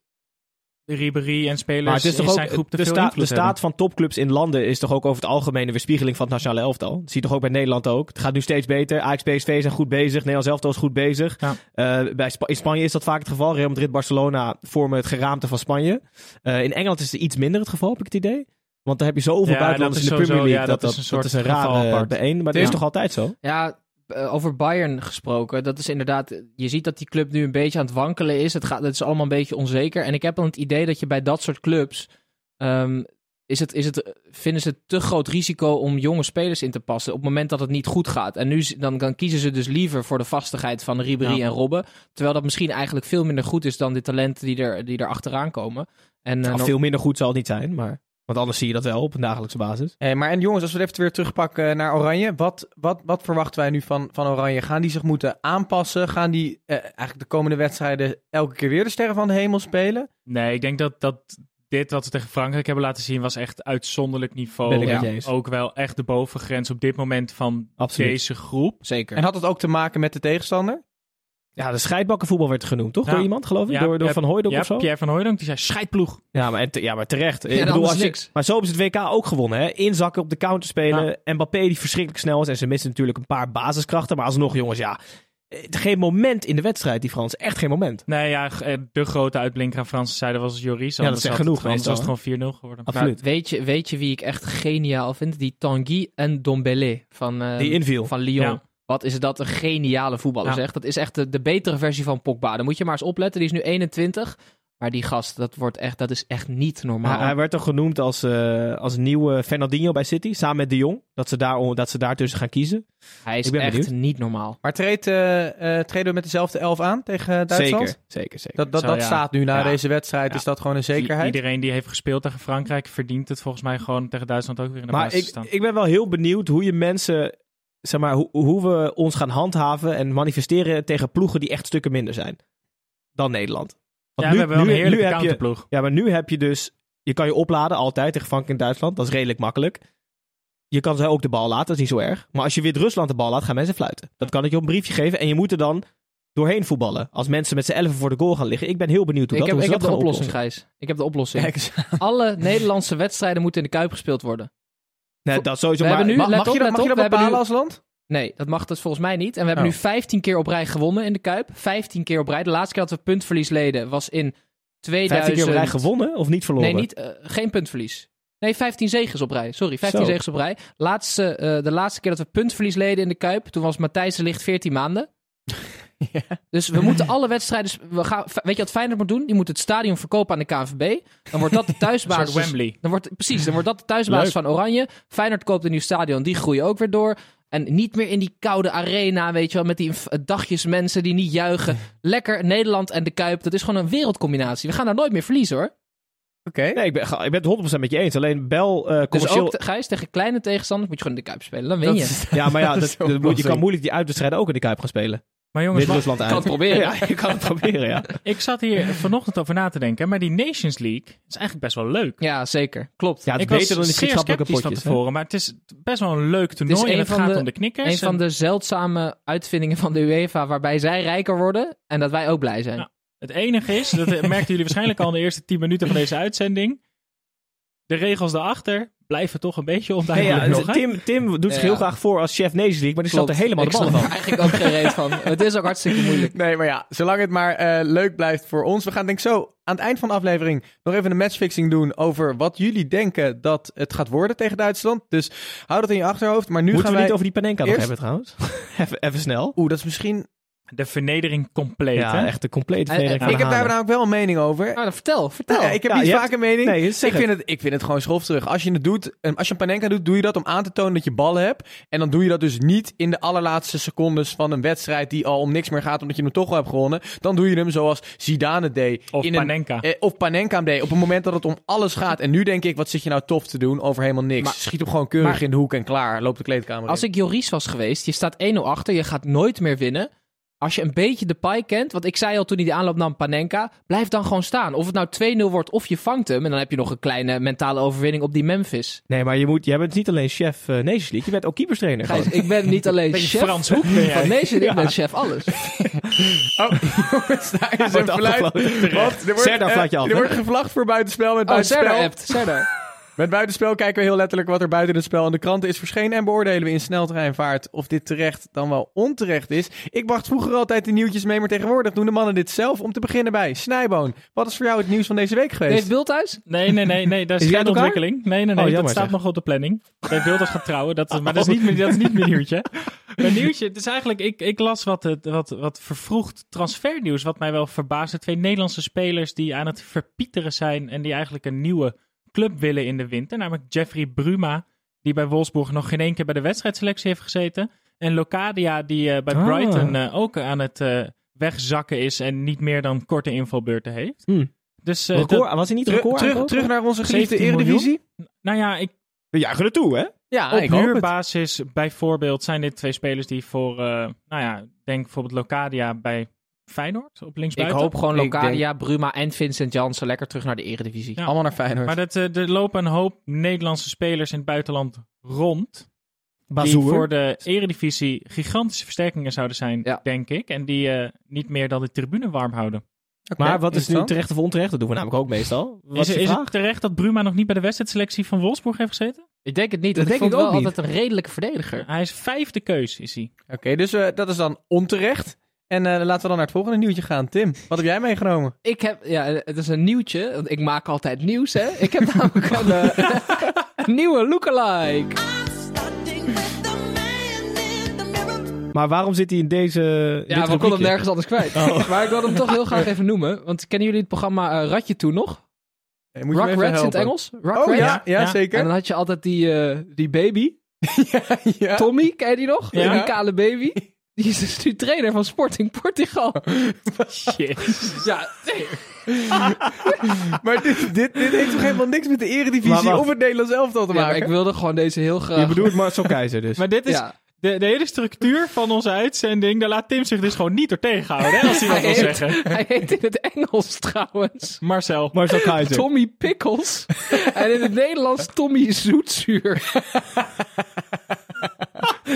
Ribéry en spelers Maar het is in toch zijn groep te de, veel sta- invloed de hebben. staat van topclubs in landen is toch ook over het algemeen een weerspiegeling van het nationale elftal. Dat zie je toch ook bij Nederland ook. Het gaat nu steeds beter. Ajax, PSV zijn goed bezig. Nederlands elftal is goed bezig. Ja. Eh, bij in Spanje is dat vaak het geval. Real Madrid, Barcelona vormen het geraamte van Spanje. Eh, in Engeland is het iets minder het geval, heb ik het idee. Want dan heb je zoveel Ja, buitenlanders in dat de Premier League. ja, dat, dat is dat, een dat is soort een geval rare apart. bijeen. Maar dat Ja. is toch altijd zo? Ja, eh, over Bayern gesproken. Dat is inderdaad. Je ziet dat die club nu een beetje aan het wankelen is. Het, gaat, het is allemaal een beetje onzeker. En ik heb dan het idee dat je bij dat soort clubs. ehm, is het, is het, vinden ze het te groot risico om jonge spelers in te passen op het moment dat het niet goed gaat. En nu dan, dan kiezen ze dus liever voor de vastigheid van Ribéry Ja. en Robben. Terwijl dat misschien eigenlijk veel minder goed is dan de talenten die er, die er achteraan komen. En, eh, Nou, veel minder goed zal het niet zijn. Maar, want anders zie je dat wel op een dagelijkse basis. Hey, maar en jongens, als we het even weer terugpakken naar Oranje. Wat, wat, wat verwachten wij nu van, van Oranje? Gaan die zich moeten aanpassen? Gaan die eh, eigenlijk de komende wedstrijden elke keer weer de Sterren van de Hemel spelen? Nee, ik denk dat, dat dit wat we tegen Frankrijk hebben laten zien was echt uitzonderlijk niveau. Eens. ook wel echt de bovengrens op dit moment van Absoluut. deze groep. Zeker. En had het ook te maken met de tegenstander? Ja, de scheidbakkenvoetbal werd genoemd, toch? Ja. Door iemand, geloof ik? Ja, door door ja, Van Hooydonk ja, of zo? Pierre van Hooydonk, die zei scheidploeg. Ja, maar, te- ja, maar terecht. Ja, Ik bedoel, is als je- maar zo hebben ze het WK ook gewonnen. Hè? Inzakken op de counter spelen. Mbappé die verschrikkelijk snel is. En ze missen natuurlijk een paar basiskrachten. Maar alsnog, jongens, ja. eh, Geen moment in de wedstrijd, die Frans. Echt geen moment. Nee, ja, eh, de grote uitblinker aan Franse zijde was Joris. dat Anders zegt had het- genoeg Anders was het gewoon 4-0 geworden. Absoluut. Maar weet je, weet je wie ik echt geniaal vind? Die Tanguy en Dombele van, eh, Die inviel. van Lyon. Wat is dat een geniale voetballer Ja. zeg. Dat is echt de, de betere versie van Pogba. Dan moet je maar eens opletten. Die is nu 21. Maar die gast, dat, wordt echt, dat is echt niet normaal. Hij, hij werd toch genoemd als, eh, als nieuwe Fernandinho bij City. Samen met de Jong. Dat ze, daar, dat ze daartussen gaan kiezen. Hij is echt benieuwd. niet normaal. Maar treedt, eh, eh, treden we met dezelfde elf aan tegen Duitsland? Zeker, zeker, zeker. Dat, dat, Zo, dat ja. staat nu na Ja. deze wedstrijd. Ja. Is dat gewoon een I- zekerheid? Iedereen die heeft gespeeld tegen Frankrijk verdient het volgens mij gewoon tegen Duitsland ook weer in de Maar basis te ik, staan. ik ben wel heel benieuwd hoe je mensen, zeg maar, hoe, hoe we ons gaan handhaven en manifesteren tegen ploegen die echt stukken minder zijn dan Nederland. Want ja, we hebben wel een heerlijke heb je, counterploeg. ja, maar nu heb je dus, je kan je opladen altijd tegen Frankrijk en Duitsland. Dat is redelijk makkelijk. Je kan ze ook de bal laten, dat is niet zo erg. Maar als je Wit-Rusland de bal laat, gaan mensen fluiten. Dat kan ik je op een briefje geven en je moet er dan doorheen voetballen. Als mensen met z'n elfen voor de goal gaan liggen. Ik ben heel benieuwd hoe Ik dat heb, hoe ik heb de oplossing. Gijs. Ik heb de oplossing. Alle Nederlandse wedstrijden moeten in de Kuip gespeeld worden. Nee, dat sowieso. We maar, nu- mag op, je dat, mag je dat bepalen nu- als land? Nee, dat mag dus volgens mij niet. En we hebben Oh. nu 15 keer op rij gewonnen in de Kuip. 15 keer op rij. De laatste keer dat we puntverlies leden was in 2000... 15 keer op rij gewonnen of niet verloren? Nee, niet, eh, geen puntverlies. Nee, 15 zegens op rij. Sorry, 15 Zo. zegens op rij. Laatste, eh, de laatste keer dat we puntverlies leden in de Kuip, toen was Matthijs de Ligt 14 maanden. *laughs* Dus we moeten alle wedstrijden... We gaan, weet je wat Feyenoord moet doen? Die moet het stadion verkopen aan de KNVB. Dan wordt dat de *laughs* Een soort thuisbasis... Wembley. Dan wordt, precies, dan wordt dat de thuisbasis van Oranje. Feyenoord koopt een nieuw stadion, die groeien ook weer door. En niet meer in die koude arena, weet je wel, met die v- dagjes mensen die niet juichen. *laughs* Lekker Nederland en de Kuip, dat is gewoon een wereldcombinatie. We gaan daar nooit meer verliezen hoor. Oké. Nee, ik ben, ik ben het 100% met je eens. Alleen Bel eh Dus commercieel... ook, Gijs, tegen kleine tegenstanders moet je gewoon in de Kuip spelen. Dan win je. Ja, maar ja, dat, moet- je kan moeilijk die uitwedstrijden ook in de Kuip gaan spelen. Maar jongens, uit. kan het proberen. *laughs* Ja, je kan het proberen, ja. *laughs* ik zat hier vanochtend over na te denken. Maar die Nations League is eigenlijk best wel leuk. Ja, zeker. Klopt. Ja, het ik is beter was dan die zeer van potjes. hè? Maar het is best wel een leuk toernooi. een en het gaat de- om de knikkers. Een van En de zeldzame uitvindingen van de UEFA waarbij zij rijker worden en dat wij ook blij zijn. Ja. Het enige is, dat merkten jullie waarschijnlijk al in de eerste 10 minuten van deze uitzending. De regels daarachter blijven toch een beetje *laughs* onduidelijk ja, nog. hè? Tim, Tim doet zich Ja. heel graag voor als chef Nations League, maar die snapt er helemaal de ballen van. eigenlijk ook geen reet van. *laughs* Het is ook hartstikke moeilijk. Nee, maar ja, zolang het maar eh, leuk blijft voor ons. We gaan denk ik zo aan het eind van de aflevering nog even een matchfixing doen over wat jullie denken dat het gaat worden tegen Duitsland. Dus hou dat in je achterhoofd. Maar nu Moeten gaan we wij... niet over die Panenka nog eerst- hebben trouwens? *laughs* even, even snel. Oeh, dat is misschien... De vernedering compleet. Ja, hè? echt een complete vernedering en- ik de heb daar hanen. namelijk wel een mening over. Nou, dan vertel, vertel. Nou ja, ik heb Ja, niet vaak hebt- een mening. Nee, zeg ik, vind het, ik vind het gewoon schof terug. Als je het doet, eh, als je een panenka doet, doe je dat om aan te tonen dat je ballen hebt. En dan doe je dat dus niet in de allerlaatste secondes van een wedstrijd die al om niks meer gaat, omdat je hem toch al hebt gewonnen. Dan doe je hem zoals Zidane deed. Of in een- Panenka. eh, of Panenka deed. Op het moment dat het om alles gaat. En nu denk ik, wat zit je nou tof te doen over helemaal niks. Maar- Schiet hem gewoon keurig maar- in de hoek en klaar. Loop de kleedkamer Als in. ik Joris was geweest, je staat 1-0 achter, je gaat nooit meer winnen. Als je een beetje de paai kent, want ik zei al toen hij de aanloop nam Panenka, blijf dan gewoon staan. Of het nou 2-0 wordt of je vangt hem en dan heb je nog een kleine mentale overwinning op die Memphis. Nee, maar je, moet, jij bent niet alleen chef eh, Nations League, je bent ook keeperstrainer. Gijs, ik ben niet alleen Beetje chef Frans Hoek ben van Nation, ik ben chef alles. *laughs* Oh, *laughs* jongens, daar is een fluit. er wordt, eh, fluit je af, er wordt gevlacht voor buitenspel met Oh, buitenspel. Appt, Serdar. Met buitenspel kijken we heel letterlijk wat er buiten het spel in de kranten is verschenen en beoordelen we in sneltreinvaart of dit terecht dan wel onterecht is. Ik bracht vroeger altijd de nieuwtjes mee, maar tegenwoordig doen de mannen dit zelf. Om te beginnen bij Snijboon. Wat is voor jou het nieuws van deze week geweest? Dave Bulthuis? Nee, nee, nee, nee, dat is, Is geen ontwikkeling. Nee, nee, nee, Oh, dat jammer staat zeg. nog op de planning. Bij Wilders gaat trouwen, dat is, maar dat is niet, meer- dat is niet mijn nieuwtje. *laughs* Mijn nieuwtje, het is eigenlijk, ik, ik las wat, het- wat, wat vervroegd transfernieuws, wat mij wel verbaasde. Twee Nederlandse spelers die aan het verpieteren zijn en die eigenlijk een nieuwe club willen in de winter. Namelijk Jeffrey Bruma, die bij Wolfsburg nog geen één keer bij de wedstrijdselectie heeft gezeten. En Locadia, die eh, bij Ah. Brighton eh, ook aan het eh, wegzakken is en niet meer dan korte invalbeurten heeft. Hmm. Dus eh, Record, dat- was hij niet record terug, terug naar onze geliefde 17 miljoen? Eredivisie. nou ja, ik, We juichen er toe, hè? Ja, op ik hoop het. huurbasis bijvoorbeeld zijn dit twee spelers die voor, eh, nou ja, denk bijvoorbeeld Locadia bij Feyenoord op Ik linksbuiten. hoop gewoon Ik Locadia, Bruma en Vincent Jansen lekker terug naar de eredivisie. Ja. Allemaal naar Feyenoord. Maar dat, eh, er lopen een hoop Nederlandse spelers in het buitenland rond. Die voor de eredivisie gigantische versterkingen zouden zijn, Ja. denk ik. En die eh, niet meer dan de tribune warm houden. Maar wat is nu terecht of onterecht? Dat doen we namelijk ook meestal. Wat Is, het terecht dat Bruma nog niet bij de wedstrijdselectie van Wolfsburg heeft gezeten? Ik denk het niet, Dat ik denk vond ik wel ook niet. altijd een redelijke verdediger. Hij is vijfde keus, is hij. Oké, dus eh, dat is dan onterecht. En eh, laten we dan naar het volgende nieuwtje gaan. Tim, wat heb jij meegenomen? Ik heb, ja, het is een nieuwtje, want ik maak altijd nieuws, hè. Ik heb *laughs* namelijk een, eh, een *laughs* nieuwe lookalike. Maar waarom zit hij in deze... Ja, we konden hem nergens anders kwijt. *laughs* Maar ik wilde hem toch heel graag even noemen, want kennen jullie het programma Ratje toen nog? Eh, moet je me Rock even Rats in het helpen? Engels? Rock Oh Rats? ja, ja, Ja. zeker. En dan had je altijd die, eh, die baby, ja. Tommy, ken je die nog? Ja. Die kale baby. Die is dus nu trainer van Sporting Portugal. Shit. Ja, nee. *laughs* Maar dit, dit, dit heeft toch helemaal niks met de eredivisie of het Nederlands elftal te Ja, maar maken? ik wilde gewoon deze heel graag... Je bedoelt Marcel Keizer dus. *laughs* Maar dit is Ja. de, de hele structuur van onze uitzending. Daar laat Tim zich dus gewoon niet door tegenhouden, hè, als hij wat wil heet- zeggen. *laughs* Hij heet in het Engels trouwens Marcel. Marcel Keizer. Tommy Pickles. en in het Nederlands Tommy Zoetzuur.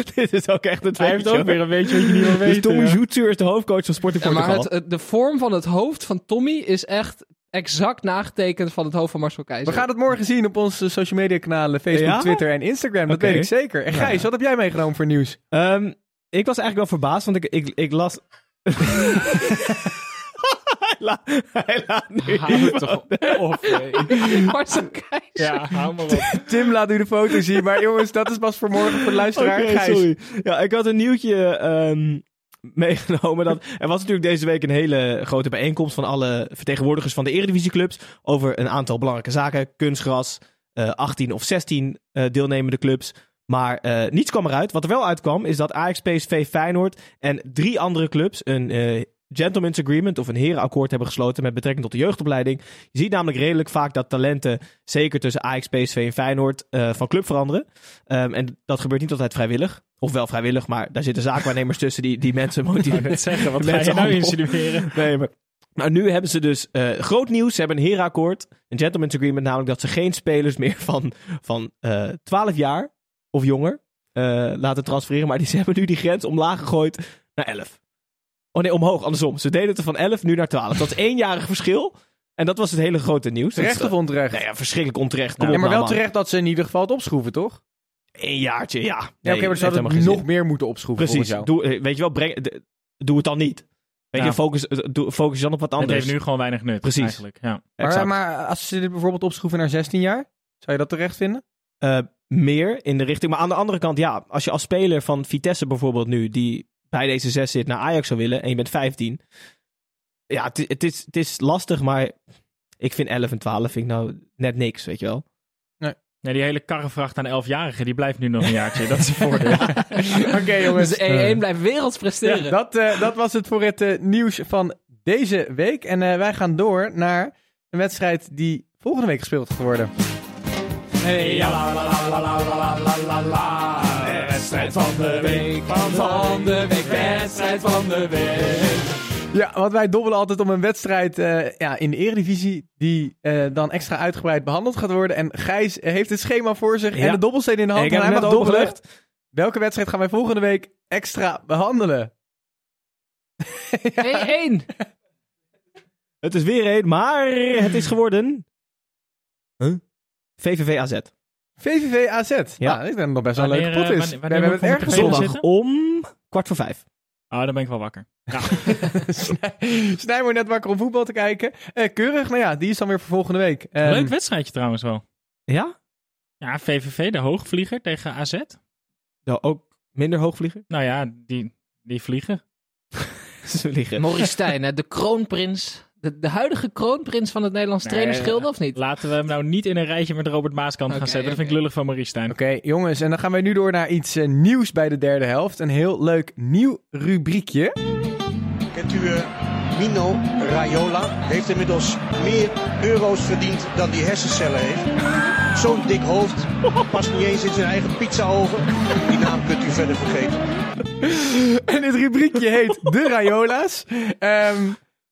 *laughs* Dit is ook echt een Hij heeft ook weer een beetje wat je niet wil Dus weten. Tommy ja. Zoetzuur is de hoofdcoach van Sporting Ja, maar Portugal. het, het- de vorm van het hoofd van Tommy is echt, exact nagetekend van het hoofd van Marcel Keizer. We gaan het morgen zien op onze social media kanalen, Facebook, Ja? Twitter en Instagram. Dat weet ik zeker. En Gijs, wat heb jij meegenomen voor nieuws? Ehm, ik was eigenlijk wel verbaasd, want ik, ik, ik las... *laughs* hij, la, hij laat nu Hou het toch op. *laughs* nee. Marcel Keizer. Ja, hou maar op. Tim laat u de foto zien. Maar jongens, dat is pas voor morgen voor de luisteraar. Gijs. sorry. Ja, ik had een nieuwtje ehm, meegenomen. Dat, er was natuurlijk deze week een hele grote bijeenkomst van alle vertegenwoordigers van de eredivisieclubs over een aantal belangrijke zaken. Kunstgras, eh 18 of 16 eh, deelnemende clubs. Maar eh, niets kwam eruit. Wat er wel uitkwam is dat Ajax, PSV, Feyenoord en drie andere clubs een eh, gentleman's agreement of een herenakkoord hebben gesloten met betrekking tot de jeugdopleiding. Je ziet namelijk redelijk vaak dat talenten, zeker tussen Ajax, PSV en Feyenoord, eh, van club veranderen. Ehm, en dat gebeurt niet altijd vrijwillig. Of wel vrijwillig, maar daar zitten zaakwaarnemers tussen die, die mensen *laughs* motiveren. zeggen, wat ga Mensen je nou insinueren? *laughs* Nee, maar... Nou, nu hebben ze dus eh, groot nieuws. Ze hebben een herenakkoord, een gentleman's agreement, namelijk dat ze geen spelers meer van, van eh 12 jaar of jonger eh, laten transfereren. Maar die, ze hebben nu die grens omlaag gegooid naar 11. Oh nee, omhoog, andersom. Ze deden het er van 11 nu naar 12. Dat is éénjarig verschil. En dat was het hele grote nieuws. Terecht Dat of is, onterecht? Nee, ja, verschrikkelijk onterecht. Kom ja, op maar nou, wel man. terecht dat ze in ieder geval het opschroeven, toch? Eén jaartje, ja. Ja, oké, maar ze het geen nog zin. meer moeten opschroeven Precies. Doe, eh, weet je wel, breng, de- doe het dan niet. Weet Ja. je, focus, eh, focus je dan op wat Het anders. heeft nu gewoon weinig nut. Precies. Eigenlijk. Ja. Maar, Exact. maar als ze dit bijvoorbeeld opschroeven naar 16 jaar, zou je dat terecht vinden? Eh, meer in de richting. Maar aan de andere kant, ja, als je als speler van Vitesse bijvoorbeeld nu, die bij deze zes zit, naar Ajax zou willen en je bent 15. Ja, het, het, is, het is lastig, maar ik vind 11 en 12 vind ik nou net niks, weet je wel. Nee, die hele karrevracht aan 11-jarigen, die blijft nu nog een jaartje. Dat is een *laughs* voordeel. Oké jongens. Dus de 1-1 blijft werelds presteren. Ja, dat, eh, dat was het voor het eh, nieuws van deze week. En eh, wij gaan door naar een wedstrijd die volgende week gespeeld gaat worden. Hey, ja, la, la, la, Wedstrijd van de week, van, van de week, wedstrijd van de week. Ja, want wij dobbelen altijd om een wedstrijd eh, ja, in de Eredivisie die eh, dan extra uitgebreid behandeld gaat worden. En Gijs heeft het schema voor zich en de dobbelsteen in de hand. En hij mag opengelegd. Welke wedstrijd gaan wij volgende week extra behandelen? 1-1. *laughs* Het is weer één, maar het is geworden... Huh? VVV AZ. VVV AZ. Ja, Ja. ik denk dat het nog best wel een leuke pot eh, is. we hebben het ik erg op de gezocht. zitten? Zondag om kwart voor vijf. Oh, dan ben ik wel wakker. Ja. *laughs* Snij- net wakker om voetbal te kijken. Eh, keurig, nou ja, die is dan weer voor volgende week. Ehm, Leuk wedstrijdje trouwens wel. Ja? Ja, VVV, de hoogvlieger tegen AZ. Nou, ook minder hoogvlieger? Nou ja, die, die vliegen. *laughs* Ze liggen. Maurice Stijn, hè, de kroonprins. De, de huidige kroonprins van het Nederlands Nee, trainersgilde, of niet? Laten we hem nou niet in een rijtje met Robert Maaskant gaan Oké, zetten. Dat vind ik lullig van Maurice Stijn. Oké, jongens, en dan gaan wij nu door naar iets eh, nieuws bij de derde helft. Een heel leuk nieuw rubriekje. Kent u eh, Mino Raiola? Heeft inmiddels meer euro's verdiend dan die hersencellen heeft. Zo'n dik hoofd, past niet eens in zijn eigen pizzaoven. Die naam kunt u verder vergeten. En dit rubriekje heet De Raiola's. Ehm,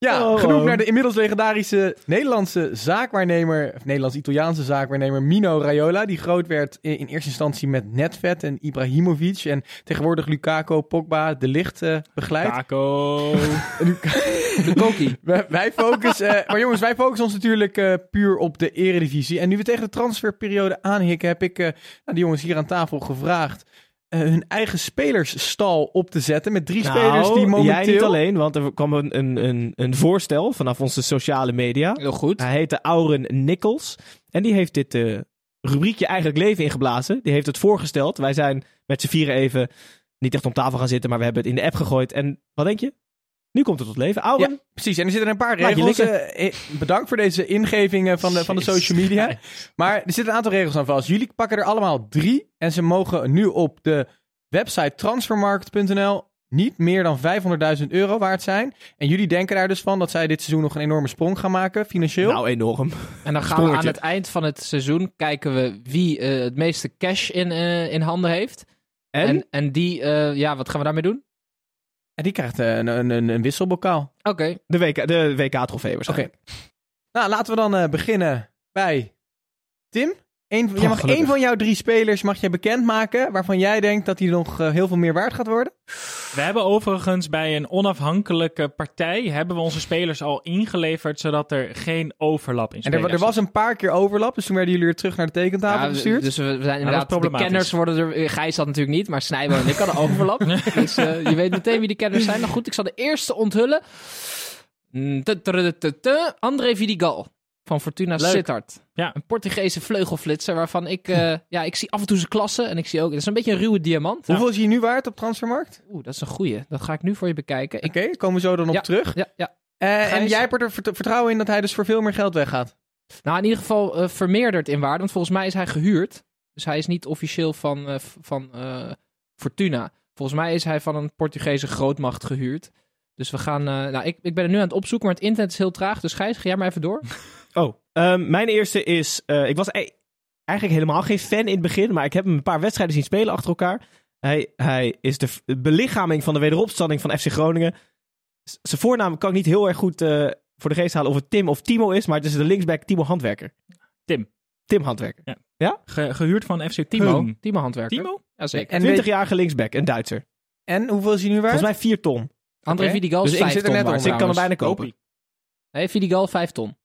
ja, Oh, genoemd oh. naar de inmiddels legendarische Nederlandse zaakwaarnemer, of Nederlands-Italiaanse zaakwaarnemer Mino Raiola. Die groot werd in, in eerste instantie met Netvet en Ibrahimovic. En tegenwoordig Lukaku, Pogba, De Licht eh begeleidt. Taco. *laughs* De Koki. *laughs* Wij, wij focussen, eh, maar jongens, wij focussen ons natuurlijk eh, puur op de eredivisie. En nu we tegen de transferperiode aanhikken, heb ik eh, nou, die jongens hier aan tafel gevraagd hun eigen spelersstal op te zetten. Met drie spelers die momenteel... Nou, Jij niet alleen, want er kwam een, een, een, een voorstel vanaf onze sociale media. Heel goed. Hij heette Auren Nichols. En die heeft dit eh, rubriekje eigenlijk leven ingeblazen. Die heeft het voorgesteld. Wij zijn met z'n vieren even niet echt om tafel gaan zitten, maar we hebben het in de app gegooid. En wat denk je? Nu komt het tot leven. Auren, Ja, precies. En er zitten een paar Laat regels. eh, bedankt voor deze ingevingen van de, van de social media. Maar er zitten een aantal regels aan vast. Jullie pakken er allemaal drie. En ze mogen nu op de website transfermarkt.nl niet meer dan 500.000 euro waard zijn. En jullie denken daar dus van dat zij dit seizoen nog een enorme sprong gaan maken, financieel. nou enorm. En dan gaan we aan het eind van het seizoen kijken we wie eh, het meeste cash in, eh, in handen heeft. En? En, en die, ja, wat gaan we daarmee doen? En die krijgt eh, een, een, een, wisselbokaal. Oké. de, WK, de WK-trofee waarschijnlijk. Nou, laten we dan eh, beginnen bij Tim. Eén, Oh, jij mag gelukkig. één van jouw drie spelers mag je bekendmaken waarvan jij denkt dat hij nog eh, heel veel meer waard gaat worden. We hebben overigens bij een onafhankelijke partij hebben we onze spelers al ingeleverd, zodat er geen overlap in En er, er was een paar keer overlap, dus toen werden jullie weer terug naar de tekentafel Ja, gestuurd. Dus we, we zijn inderdaad, de kenners worden er... Gijs had natuurlijk niet, maar Snijbo en ik hadden overlap. *laughs* dus eh, je weet meteen wie de kenners zijn. Nou goed, ik zal de eerste onthullen. Mm. André Vidigal van Fortuna Leuk. Sittard. Ja. Een Portugese vleugelflitser waarvan ik... eh, ja, ik zie af en toe zijn klasse en ik zie ook... Het is een beetje een ruwe diamant. Hoeveel is hij nu waard op transfermarkt? Oeh, dat is een goeie. Dat ga ik nu voor je bekijken. Ik, Oké, komen we zo dan op Ja. terug. ja, ja. Eh, en Gijs? jij hebt er vert- vertrouwen in dat hij dus voor veel meer geld weggaat? Nou, in ieder geval eh, vermeerderd in waarde. Want volgens mij is hij gehuurd. Dus hij is niet officieel van, eh, van eh, Fortuna. Volgens mij is hij van een Portugese grootmacht gehuurd. Dus we gaan... eh, nou, ik, ik ben er nu aan het opzoeken, maar het internet is heel traag. Dus Gijs, ga jij maar even door. *laughs* Oh, ehm, mijn eerste is... eh, ik was e- eigenlijk helemaal geen fan in het begin, maar ik heb hem een paar wedstrijden zien spelen achter elkaar. Hij, hij is de belichaming van de wederopstanding van FC Groningen. Zijn voornaam kan ik niet heel erg goed eh, voor de geest halen of het Tim of Timo is, maar het is de linksback Timo Handwerker. Tim. Tim Handwerker. Ge- gehuurd van FC Timo. Timo Handwerker. Timo? Jazeker. En 20-jarige linksback, een Duitser. En hoeveel is hij nu waard? Volgens mij 4 ton. André Oké. Vidigal is Dus ik 5 zit er ton net onder. Dus ik kan hem bijna kopen. Nee, Vidigal 5 ton.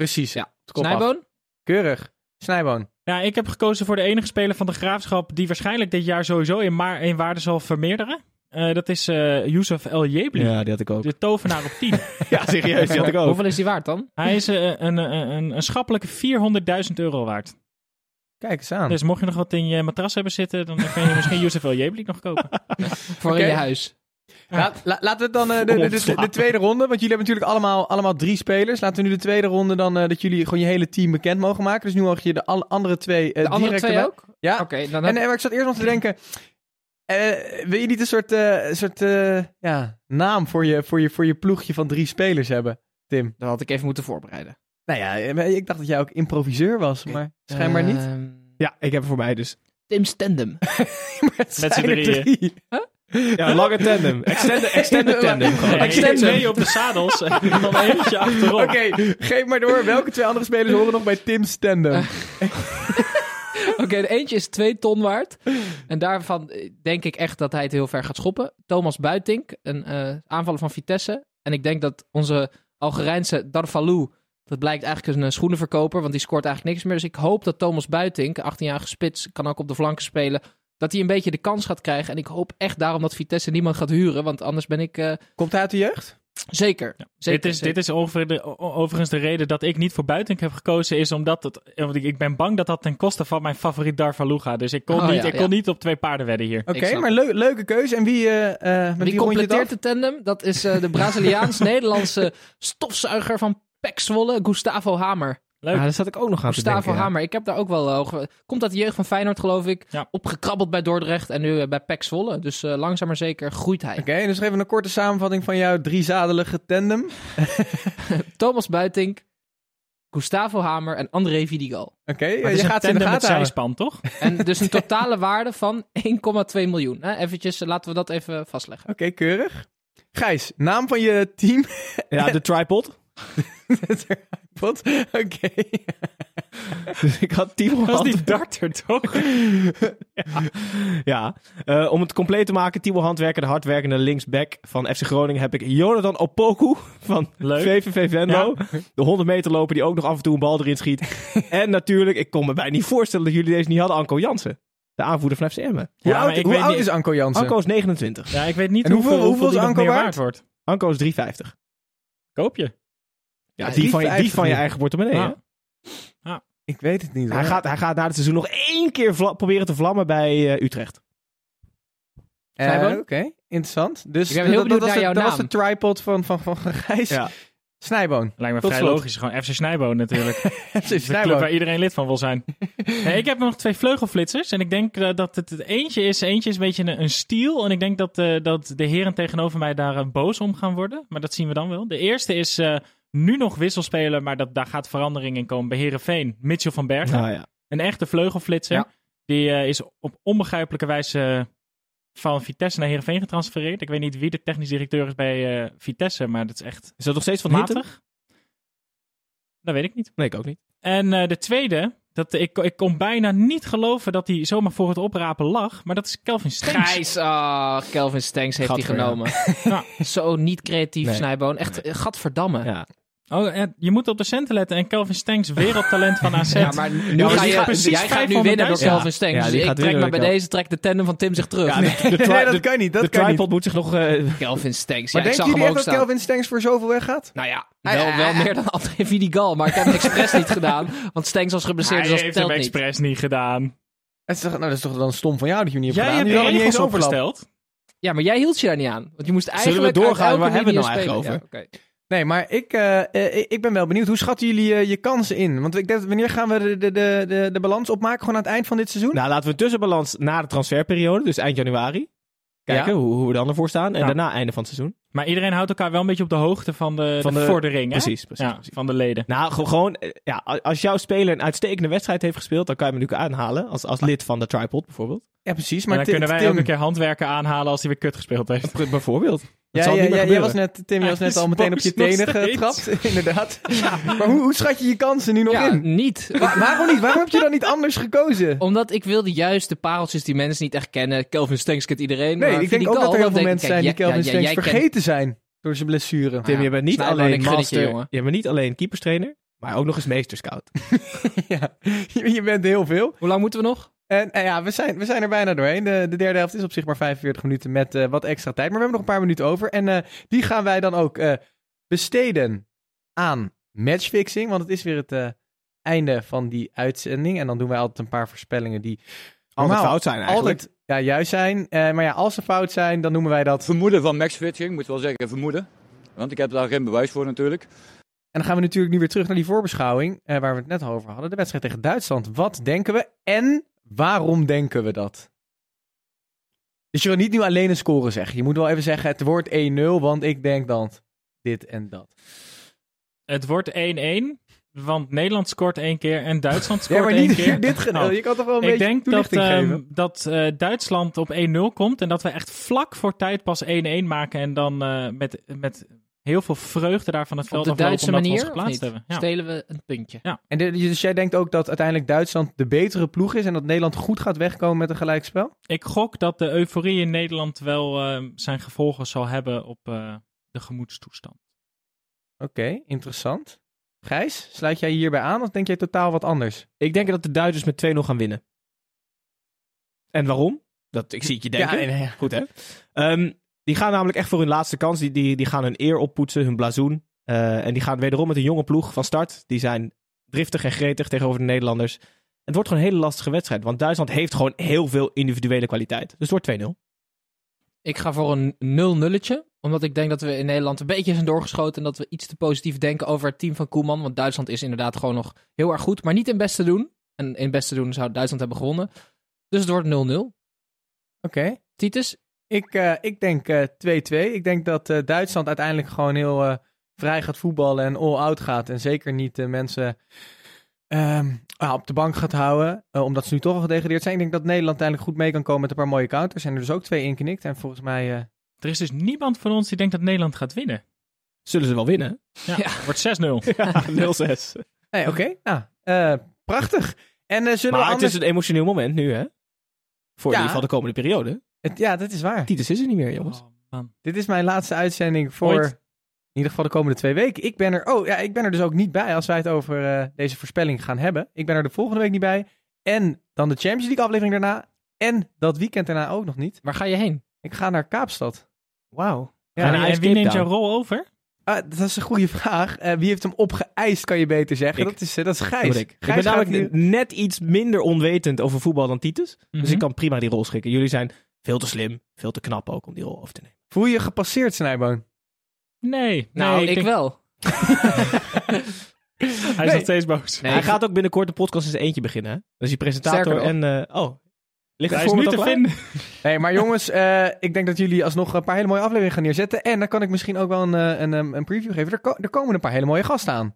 Precies. Ja. Af. Snijboon? Keurig. Snijboon. Ja, ik heb gekozen voor de enige speler van de graafschap die waarschijnlijk dit jaar sowieso in, maar in waarde zal vermeerderen. Eh, dat is eh Youssef El Jebli. Ja, die had ik ook. De tovenaar op 10. *laughs* Ja, serieus, die had ik ook. Hoeveel is die waard dan? Hij is eh, een, een, een, een schappelijke 400.000 euro waard. Kijk eens aan. Dus mocht je nog wat in je matras hebben zitten, dan kun je misschien *laughs* Youssef El Jebli nog kopen. Voor in je huis. La- la- laten we het dan eh, de, de, de, de tweede ronde, want jullie hebben natuurlijk allemaal, allemaal drie spelers. Laten we nu de tweede ronde dan, eh, dat jullie gewoon je hele team bekend mogen maken. Dus nu mag je de al- andere twee eh, De andere direct twee erbij- ook? Ja. Oké, dan En ik zat eerst nog te denken, eh, wil je niet een soort, eh, soort eh, ja, naam voor je, voor, je, voor je ploegje van drie spelers hebben, Tim? dat had ik even moeten voorbereiden. Nou ja, ik dacht dat jij ook improviseur was, maar schijnbaar niet. Ehm, Ja, ik heb hem voor mij dus. Tim Stendem. *laughs* Met z'n er drieën. drie. Ja, lange tandem. Extended, *laughs* extended tandem. gewoon. Nee, Extended. twee op de zadels en dan eentje achterop. Oké, geef maar door. Welke twee andere spelers horen nog bij Tim Stendem? *laughs* Oké, de eentje is 2 ton waard. En daarvan eh, denk ik echt dat hij het heel ver gaat schoppen. Thomas Buitink, een eh, aanvaller van Vitesse. En ik denk dat onze Algerijnse Darvalou, dat blijkt eigenlijk een eh, schoenenverkoper, want die scoort eigenlijk niks meer. Dus ik hoop dat Thomas Buitink, 18-jarige spits, kan ook op de flanken spelen, dat hij een beetje de kans gaat krijgen. En ik hoop echt daarom dat Vitesse niemand gaat huren, want anders ben ik... eh, Komt hij uit de jeugd? zeker. zeker dit, is, zeker. dit is ongeveer de, overigens de reden dat ik niet voor Buitink heb gekozen, is omdat het, want ik, ik ben bang dat dat ten koste van mijn favoriet Darvalu gaat. Dus ik kon, Oh, niet, ja, ik kon ja. niet op twee paarden wedden hier. Oké, maar leu- leuke keuze. En wie, eh eh met Wie het completeert de tandem? Dat is eh, de Braziliaans-Nederlandse *laughs* stofzuiger van Pek Zwolle, Gustavo Hamer. Leuk. Ja, daar zat ik ook nog aan te Gustavo denken. ja. Hamer, ik heb daar ook wel hoog... Komt uit de jeugd van Feyenoord, geloof ik. Ja. Opgekrabbeld bij Dordrecht en nu eh, bij Pek Zwolle. Dus eh, langzaam maar zeker groeit hij. Oké, dus even een korte samenvatting van jouw driezadelige tandem. *laughs* Thomas Buitink, Gustavo Hamer en André Vidigal. Oké, Maar je een gaat ze in de tandem met gaten toch? *laughs* En dus een *laughs* totale waarde van 1,2 miljoen. Hè? Eventjes, eh, laten we dat even vastleggen. Oké, keurig. Gijs, naam van je team? Ja, de tripod. Wat? Oké. Dus ik had Timo Dat was die darter, toch? *laughs* Ja, Eh, om het compleet te maken, Timo Handwerker, de hardwerkende linksback van FC Groningen, heb ik Jonathan Opoku van Leuk. VVV Venlo. De 100 meter loper die ook nog af en toe een bal erin schiet. *laughs* en natuurlijk, ik kon me bijna niet voorstellen dat jullie deze niet hadden, Anko Jansen. De aanvoerder van FC Emmen. Hoe, Ja, oud, ik hoe weet oud niet- is Anko Jansen? Anko is 29. Ja, ik weet niet En hoeveel- hoeveel, hoeveel is Anko meer waard? waard wordt. Anko is 350. Koop je. Ja, Ja, die, van je, die 350 van je nu. eigen portemonnee. Ja. hè? Ik weet het niet. Hij, gaat, hij gaat na het seizoen nog één keer vla- proberen te vlammen bij eh, Utrecht. Snijboon? Oké, interessant. Dus Ik ben dat- heel dat, benieuwd was naar de, jouw dat was de naam. tripod van, van, van Gijs. Ja. Snijboon. Lijkt me Tot vrij slot. logisch. Gewoon FC Snijboon natuurlijk. FC *laughs* De club Snijboon. waar iedereen lid van wil zijn. *laughs* Nee, ik heb nog twee vleugelflitsers. En ik denk eh, dat het, het eentje is, eentje is een beetje een, een stiel. En ik denk dat, eh, dat de heren tegenover mij daar boos om gaan worden. Maar dat zien we dan wel. De eerste is eh, nu nog wisselspeler, maar dat, daar gaat verandering in komen. Bij Herenveen, Mitchell van Bergen. Nou ja. Een echte vleugelflitser. Ja. Die eh, is op onbegrijpelijke wijze eh, van Vitesse naar Herenveen getransfereerd. Ik weet niet wie de technisch directeur is bij eh, Vitesse, maar dat is echt Is dat nog steeds van matig. Dat weet ik niet. Nee, ik ook niet. En eh, de tweede, Dat, ik, ik kon bijna niet geloven dat hij zomaar voor het oprapen lag. Maar dat is Kelvin Stenks. Gijs, ah, Kelvin Stenks heeft hij ja. genomen. Ja. Zo niet creatief, Nee. Snijboon. Echt, eh, gadverdamme. Ja. Oh, je moet op de centen letten. En Kelvin Stenks, wereldtalent van AZ. *laughs* Ja, maar nu Ja, ga je, precies jij gaat nu 500.000. winnen door Ja. Kelvin Stenks. Ja, dus ik trek maar bij deze trek de tandem van Tim zich terug. Ja, de, de, tri- nee, dat kan niet. Dat de kan niet. tripod moet zich nog... eh, Kelvin Stenks. Maar ja, ik denken zag jullie echt dat. Kelvin Stenks voor zoveel weggaat? Nou ja, Hij- wel, wel hij- meer dan André Vidigal. Maar ik heb hem expres niet gedaan. Want Stenks was geblesseerd, Hij dus dat heeft hem expres niet gedaan. Dat is, toch, nou, dat is toch dan stom van jou dat je hem niet hebt Jij gedaan? hebt hadden we niet eens opgesteld. Ja, maar jij hield je daar niet aan. Want je moest Zullen we eigenlijk doorgaan? Waar hebben we het nou eigenlijk oké. Nee, maar ik, eh, eh, ik- ik ben wel benieuwd. Hoe schatten jullie eh, je kansen in? Want ik denk, wanneer gaan we de, de, de, de, de balans opmaken? Gewoon aan het eind van dit seizoen? nou, laten we een tussenbalans na de transferperiode, dus eind januari. Kijken Ja. hoe, hoe we dan ervoor staan. En Ja. daarna einde van het seizoen. Maar iedereen houdt elkaar wel een beetje op de hoogte van de, Van de, de- vordering. Hè? Precies, precies, Ja, precies. van de leden. Nou, ge- gewoon, ja, als jouw speler een uitstekende wedstrijd heeft gespeeld, dan kan je hem natuurlijk aanhalen. Als, als lid van de tripod bijvoorbeeld. Ja, precies. Maar Maar dan Tim- kunnen wij Tim, ook een keer handwerken aanhalen als hij weer kut gespeeld heeft. Bijvoorbeeld. Dat Ja, zal ja, niet meer ja, jij was net, Tim, je was net al meteen op je tenen getrapt. *laughs* Inderdaad. *laughs* Maar hoe, hoe schat je je kansen nu nog Ja, in? niet. Wa- waarom niet? Waarom heb je dan niet anders gekozen? Omdat ik wilde juist de pareltjes die mensen niet echt kennen. Kelvin Stenks kent iedereen. Nee, maar ik denk ook dat er heel veel mensen zijn die Kelvin Stenks vergeten zijn door zijn blessure. Tim, Ja, je bent niet alleen master, jongen. je bent niet alleen keeperstrainer, maar ook nog eens meesterscout. *laughs* ja, je, je bent heel veel. Hoe lang moeten we nog? En, en ja, we zijn, we zijn er bijna doorheen. De, de derde helft is op zich maar 45 minuten met eh, wat extra tijd. Maar we hebben nog een paar minuten over. En eh, die gaan wij dan ook eh, besteden aan matchfixing. Want het is weer het eh, einde van die uitzending. En dan doen wij altijd een paar voorspellingen die Altijd normaal fout zijn eigenlijk. altijd ja, juist zijn. Eh, maar ja, als ze fout zijn, dan noemen wij dat... Vermoeden van matchfitching, moet wel zeggen vermoeden. Want ik heb daar geen bewijs voor natuurlijk. En dan gaan we natuurlijk nu weer terug naar die voorbeschouwing, eh, waar we het net al over hadden. De wedstrijd tegen Duitsland. Wat denken we en waarom denken we dat? Dus je wil niet nu alleen een score zeggen. Je moet wel even zeggen, het wordt 1-0, want ik denk dat dit en dat. Het wordt 1-1, want Nederland scoort één keer en Duitsland *laughs* Ja, scoort maar één niet keer. *laughs* dit. Oh. Je kan toch wel een Ik beetje denk dat, toelichting ehm, geven? dat eh, Duitsland op 1-0 komt en dat we echt vlak voor tijd pas 1-1 maken en dan eh, met, met heel veel vreugde daar van het Op veld de aflopen Duitse we manier? Geplaatst niet? hebben. Ja. Stelen we een puntje. En de- dus jij denkt ook dat uiteindelijk Duitsland de betere ploeg is en dat Nederland goed gaat wegkomen met een gelijkspel? Ik gok dat de euforie in Nederland wel eh, zijn gevolgen zal hebben op eh, de gemoedstoestand. Oké, interessant. Gijs, sluit jij hierbij aan of denk jij totaal wat anders? Ik denk dat de Duitsers met 2-0 gaan winnen. En waarom? Dat, ik zie het je denken. Ja, nee, nee. Goed hè? Ehm, die gaan namelijk echt voor hun laatste kans. Die, die, die gaan hun eer oppoetsen, hun blazoen. Eh, en die gaan wederom met een jonge ploeg van start. Die zijn driftig en gretig tegenover de Nederlanders. Het wordt gewoon een hele lastige wedstrijd. Want Duitsland heeft gewoon heel veel individuele kwaliteit. Dus het wordt 2-0. Ik ga voor een 0-nulletje. Omdat ik denk dat we in Nederland een beetje zijn doorgeschoten. En dat we iets te positief denken over het team van Koeman. Want Duitsland is inderdaad gewoon nog heel erg goed. Maar niet in beste doen. En in beste doen zou Duitsland hebben gewonnen. Dus het wordt 0-0. Oké. Titus? Ik, eh, ik denk eh, 2-2. ik denk dat eh, Duitsland uiteindelijk gewoon heel eh, vrij gaat voetballen en all-out gaat. En zeker niet de mensen ehm, ah, op de bank gaat houden. eh, omdat ze nu toch al gedegradeerd zijn. Ik denk dat Nederland uiteindelijk goed mee kan komen met een paar mooie counters. En er dus ook twee inknikt. En volgens mij... eh, Er is dus niemand van ons die denkt dat Nederland gaat winnen. Zullen ze wel winnen? Ja, Ja. Het wordt 6-0. *laughs* Ja, 0-6. nee, oké. Nou, eh, prachtig. En eh, zullen Maar we het is een emotioneel moment nu hè? Voor Ja. in ieder geval de komende periode. Het- ja, dat is waar. Titus is er niet meer jongens. Oh, man. Dit is mijn laatste uitzending voor Ooit. in ieder geval de komende twee weken. Ik ben er, oh ja, ik ben er dus ook niet bij als wij het over eh, deze voorspelling gaan hebben. Ik ben er de volgende week niet bij. En dan de Champions League aflevering daarna. En dat weekend daarna ook nog niet. Waar ga je heen? Ik ga naar Kaapstad. Wauw. Ja, en, wie neemt jouw rol over? Ah, dat is een goede vraag. Eh, wie heeft hem opgeëist, kan je beter zeggen. Ik. Dat is, eh, dat is Dat Gijs. word ik. Ik Gijs ben namelijk hier- net iets minder onwetend over voetbal dan Titus. Dus Mhm. ik kan prima die rol schikken. Jullie zijn veel te slim, veel te knap ook om die rol over te nemen. Voel je je gepasseerd, Snijboon? Nee. Nou, nee, ik, denk- wel. *laughs* Hij is Nee. nog steeds boos. Nee, hij gaat ook binnenkort de podcast eens eentje beginnen. Hè? Dus die presentator en... eh, oh, ligt Hij het is nu te klaar? vinden. *laughs* Nee, maar jongens, eh, ik denk dat jullie alsnog een paar hele mooie afleveringen gaan neerzetten. En dan kan ik misschien ook wel een, eh, een, een, een preview geven. Er, ko- er komen een paar hele mooie gasten aan.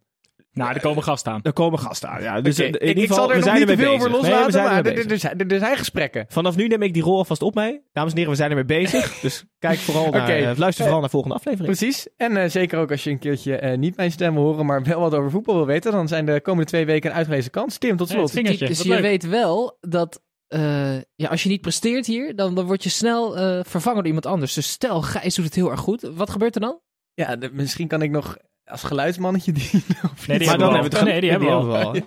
Nou, er komen gasten aan. Er komen gasten aan. Ja, dus Oké, in ik, ieder ik geval, zal er we nog zijn niet te veel over bezig. Nee, we loslaten, zijn maar er, er, bezig. er zijn, er, er zijn gesprekken. Vanaf nu neem ik die rol alvast op mij. Dames en heren, we zijn ermee bezig. *laughs* Dus kijk vooral naar, eh, luister vooral naar de volgende aflevering. Precies. En eh, zeker ook als je een keertje eh, niet mijn stem wil horen, maar wel wat over voetbal wil weten, dan zijn de komende twee weken een uitgelezen kans. Tim, tot slot. vingertje. Dus je leuk. weet wel dat eh, ja, als je niet presteert hier, dan, dan word je snel eh, vervangen door iemand anders. Dus stel, Gijs doet het heel erg goed. Wat gebeurt er dan? Ja, de- misschien kan ik nog als geluidsmannetje die. *laughs* of Nee, die *laughs* we al. hebben we het Nee, die hebben we al. al. *laughs*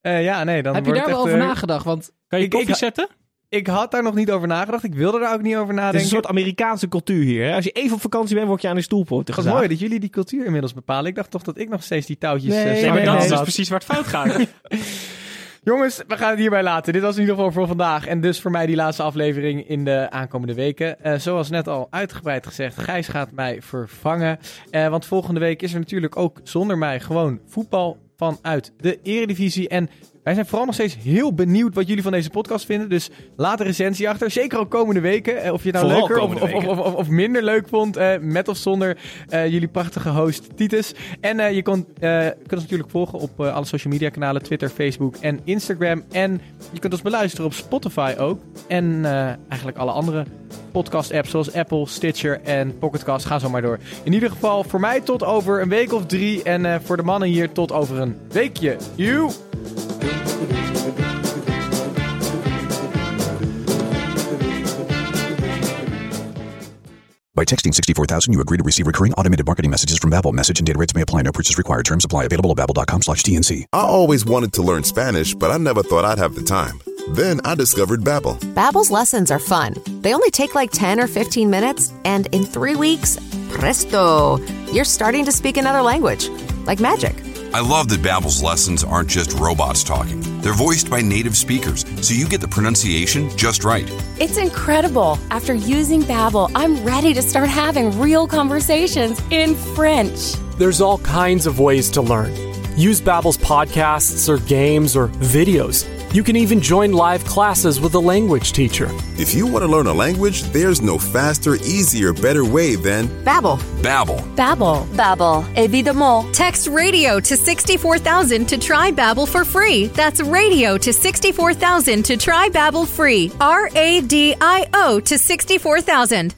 Eh, ja, nee, dan Heb je wordt daar het wel over eh, nagedacht? Want Kan je Ik- koffie ik- zetten? Ik had daar nog niet over nagedacht. Ik wilde daar ook niet over Het is nadenken. een soort Amerikaanse cultuur hier. Hè? Als je even op vakantie bent, word je aan de stoelpoorten Het was gezaagd. mooi dat jullie die cultuur inmiddels bepalen. Ik dacht toch dat ik nog steeds die touwtjes... Nee, eh, Nee, maar dat is dus precies waar het fout gaat. Jongens, we gaan het hierbij laten. Dit was in ieder geval voor vandaag. En dus voor mij die laatste aflevering in de aankomende weken. Eh, zoals net al uitgebreid gezegd, Gijs gaat mij vervangen. Eh, want volgende week is er natuurlijk ook zonder mij gewoon voetbal vanuit de Eredivisie. En wij zijn vooral nog steeds heel benieuwd wat jullie van deze podcast vinden. Dus laat een recensie achter. Zeker ook komende weken. Eh, of je het nou Vooral leuker of, of, of, of, minder leuk vond. eh, met of zonder eh, jullie prachtige host Titus. En je kon, kunt ons natuurlijk volgen op alle social media kanalen. Twitter, Facebook en Instagram. En je kunt ons beluisteren op Spotify ook. En eigenlijk alle andere podcast apps zoals Apple, Stitcher en Pocketcast. Ga zo maar door. In ieder geval voor mij tot over een week of drie. En voor de mannen hier tot over een weekje. Joe! By texting 64000, you agree to receive recurring automated marketing messages from Babbel. Message and data rates may apply. No purchase required. Terms apply. Available at babbel.com slash TNC. I always wanted to learn Spanish, but I never thought I'd have the time. Then I discovered Babbel. Babbel's lessons are fun. They only take like 10 or 15 minutes, and in three weeks, presto, you're starting to speak another language. Like magic. I love that Babbel's lessons aren't just robots talking. They're voiced by native speakers, so you get the pronunciation just right. It's incredible. After using Babbel, I'm ready to start having real conversations in French. There's all kinds of ways to learn. Use Babbel's podcasts or games or videos. You can even join live classes with a language teacher. If you want to learn a language, there's no faster, easier, better way than Babbel. Babbel. Babbel. Babbel, évidemment. Text radio to 64000 to try Babbel for free. That's radio to 64000 to try Babbel free. R A D I O to 64000.